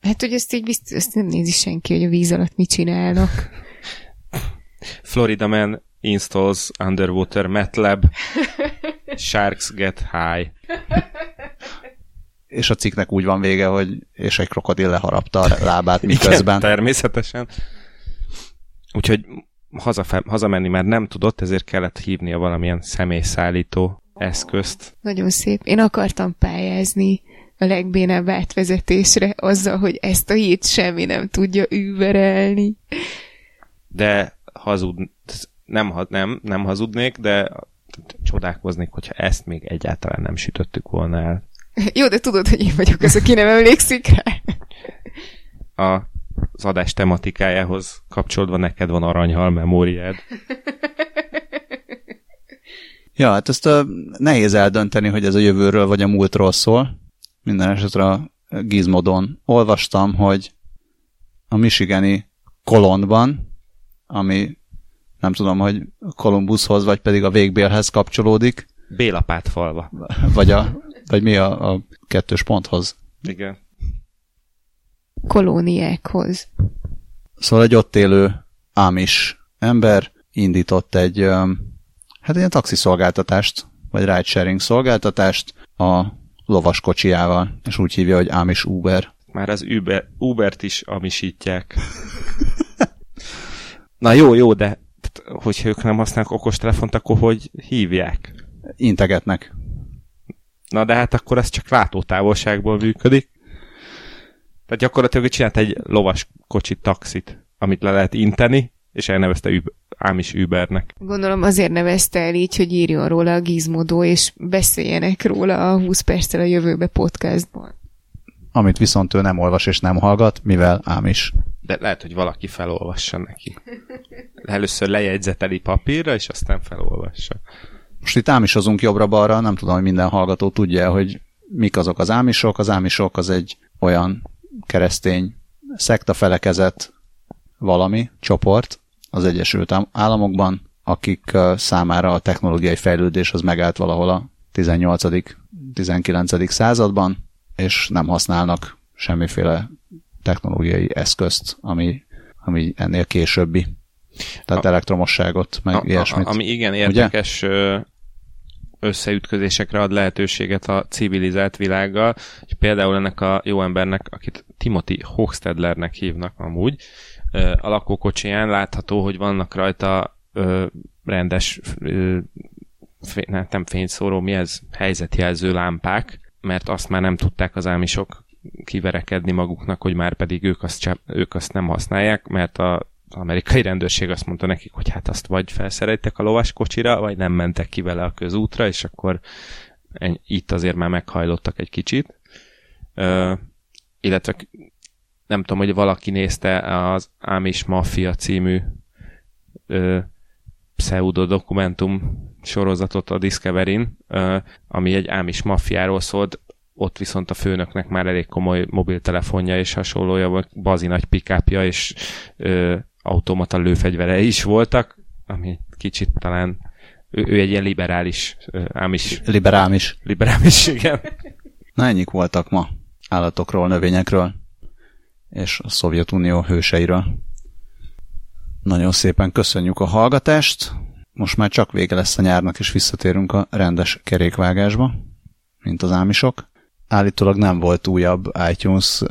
S3: Hát, hogy ezt így biztos, ezt nem nézi senki, hogy a víz alatt mit csinálnak.
S2: Florida Man installs underwater MATLAB. Sharks get high.
S1: És a cikknek úgy van vége, hogy és egy krokodil leharapta a lábát miközben. Igen,
S2: természetesen. Úgyhogy hazafe- hazamenni már nem tudott, ezért kellett hívnia valamilyen személyszállító eszközt.
S3: Nagyon szép. Én akartam pályázni a legbénább átvezetésre azzal, hogy ezt a hírt semmi nem tudja überelni.
S2: De hazud, nem, nem, nem hazudnék, de csodálkoznék, hogyha ezt még egyáltalán nem sütöttük volna el.
S3: Jó, de tudod, hogy én vagyok az, aki nem emlékszik rá.
S2: A, az adás tematikájához kapcsolódva neked van aranyhal memóriád.
S1: Ja, hát ezt a, nehéz eldönteni, hogy ez a jövőről vagy a múltról szól. Minden esetre a Gizmodon olvastam, hogy a Michigani kolondban, ami nem tudom, hogy Kolumbuszhoz, vagy pedig a végbélhez kapcsolódik.
S2: Bélapát falva.
S1: Vagy, a, vagy mi a, a kettős ponthoz.
S2: Igen.
S3: Kolóniákhoz.
S1: Szóval egy ott élő ámis ember indított egy hát ilyen taxiszolgáltatást, vagy ride-sharing szolgáltatást a lovaskocsiával, és úgy hívja, hogy Ámis Uber.
S2: Már az Uber, Ubert is amisítják. Na jó, jó, de hogyha ők nem használnak okostelefont, akkor hogy hívják?
S1: Integetnek.
S2: Na de hát akkor ez csak látótávolságból működik. Tehát gyakorlatilag csinált egy lovas kocsi taxit, amit le lehet inteni, és elnevezte Uber, ám is Ubernek.
S3: Gondolom azért nevezte el így, hogy írjon róla a Gizmodo, és beszéljenek róla a 20 perccel a jövőbe podcastban.
S1: Amit viszont ő nem olvas és nem hallgat, mivel ám is.
S2: De lehet, hogy valaki felolvassa neki. Először lejegyzeteli papírra, és aztán felolvassa.
S1: Most itt ámisozunk jobbra-balra, nem tudom, hogy minden hallgató tudja, hogy mik azok az ámisok. Az ámisok az egy olyan keresztény szekta felekezett valami, csoport az Egyesült Államokban, akik számára a technológiai fejlődés az megállt valahol a 18.-19. században, és nem használnak semmiféle technológiai eszközt, ami, ami ennél későbbi. Tehát a, elektromosságot, meg a, ilyesmit.
S2: A, ami igen érdekes Ugye? Összeütközésekre ad lehetőséget a civilizált világgal. Például ennek a jó embernek, akit Timothy Hochstedlernek hívnak amúgy, a lakókocsiján látható, hogy vannak rajta rendes nem fényszóró, mi ez? Helyzetjelző lámpák, mert azt már nem tudták az ámisok kiverekedni maguknak, hogy már pedig ők azt, ők azt nem használják, mert a amerikai rendőrség azt mondta nekik, hogy hát azt vagy felszereltek a lovas kocsira, vagy nem mentek ki vele a közútra, és akkor itt azért már meghajlottak egy kicsit. Ö, illetve nem tudom, hogy valaki nézte az Amish Mafia című ö, pseudo dokumentum sorozatot a Discovery-n, ö, ami egy Amish mafiáról szólt, ott viszont a főnöknek már elég komoly mobiltelefonja és hasonlója, bazi nagy pikápja, és ö, automata lőfegyvere is voltak, ami kicsit talán ő, ő egy ilyen liberális, ám is.
S1: Liberális.
S2: Liberális, igen.
S1: Na ennyik voltak ma állatokról, növényekről, és a Szovjetunió hőseiről. Nagyon szépen köszönjük a hallgatást. Most már csak vége lesz a nyárnak, és visszatérünk a rendes kerékvágásba, mint az ámisok. Állítólag nem volt újabb iTunes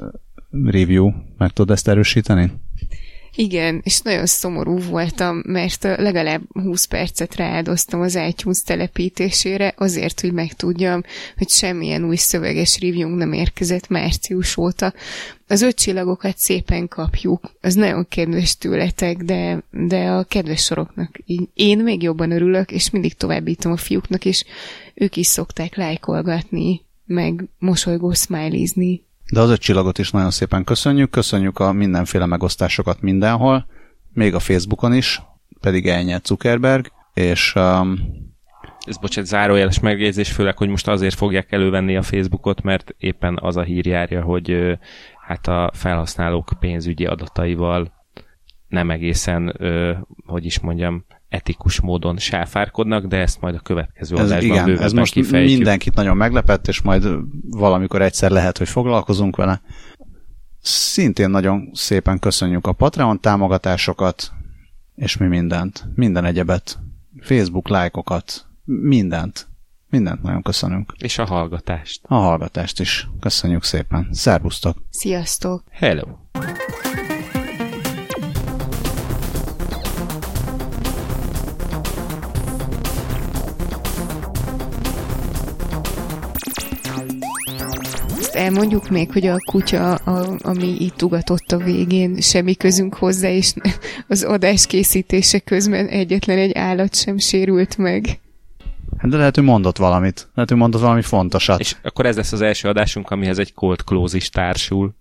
S1: review. Meg tudod ezt erősíteni?
S3: Igen, és nagyon szomorú voltam, mert legalább 20 percet rááldoztam az iTunes telepítésére, azért, hogy megtudjam, hogy semmilyen új szöveges review nem érkezett március óta. Az öt csillagokat szépen kapjuk, az nagyon kedves tőletek, de, de a kedves soroknak én még jobban örülök, és mindig továbbítom a fiúknak, és ők is szokták lájkolgatni, meg mosolygó smileyzni
S1: de az öt csillagot is nagyon szépen köszönjük, köszönjük a mindenféle megosztásokat mindenhol, még a Facebookon is, pedig elnyert Zuckerberg, és um,
S2: ez bocsánat, zárójeles megjegyzés, főleg, hogy most azért fogják elővenni a Facebookot, mert éppen az a hír járja, hogy hát a felhasználók pénzügyi adataival nem egészen, hogy is mondjam, etikus módon sáfárkodnak, de ezt majd a következő
S1: ez, adásban igen, ez most kifejtjük. mindenkit nagyon meglepett, és majd valamikor egyszer lehet, hogy foglalkozunk vele. Szintén nagyon szépen köszönjük a Patreon támogatásokat, és mi mindent, minden egyebet, Facebook lájkokat, mindent, mindent nagyon köszönünk.
S2: És a hallgatást.
S1: A hallgatást is. Köszönjük szépen. Szervusztok!
S3: Sziasztok!
S2: Hello!
S3: Elmondjuk még, hogy a kutya, a, ami itt ugatott a végén, semmi közünk hozzá, és az adás készítése közben egyetlen egy állat sem sérült meg.
S1: Hát de lehet, hogy mondott valamit. Lehet, hogy mondott valami fontosat.
S2: És akkor ez lesz az első adásunk, amihez egy cold close is társul.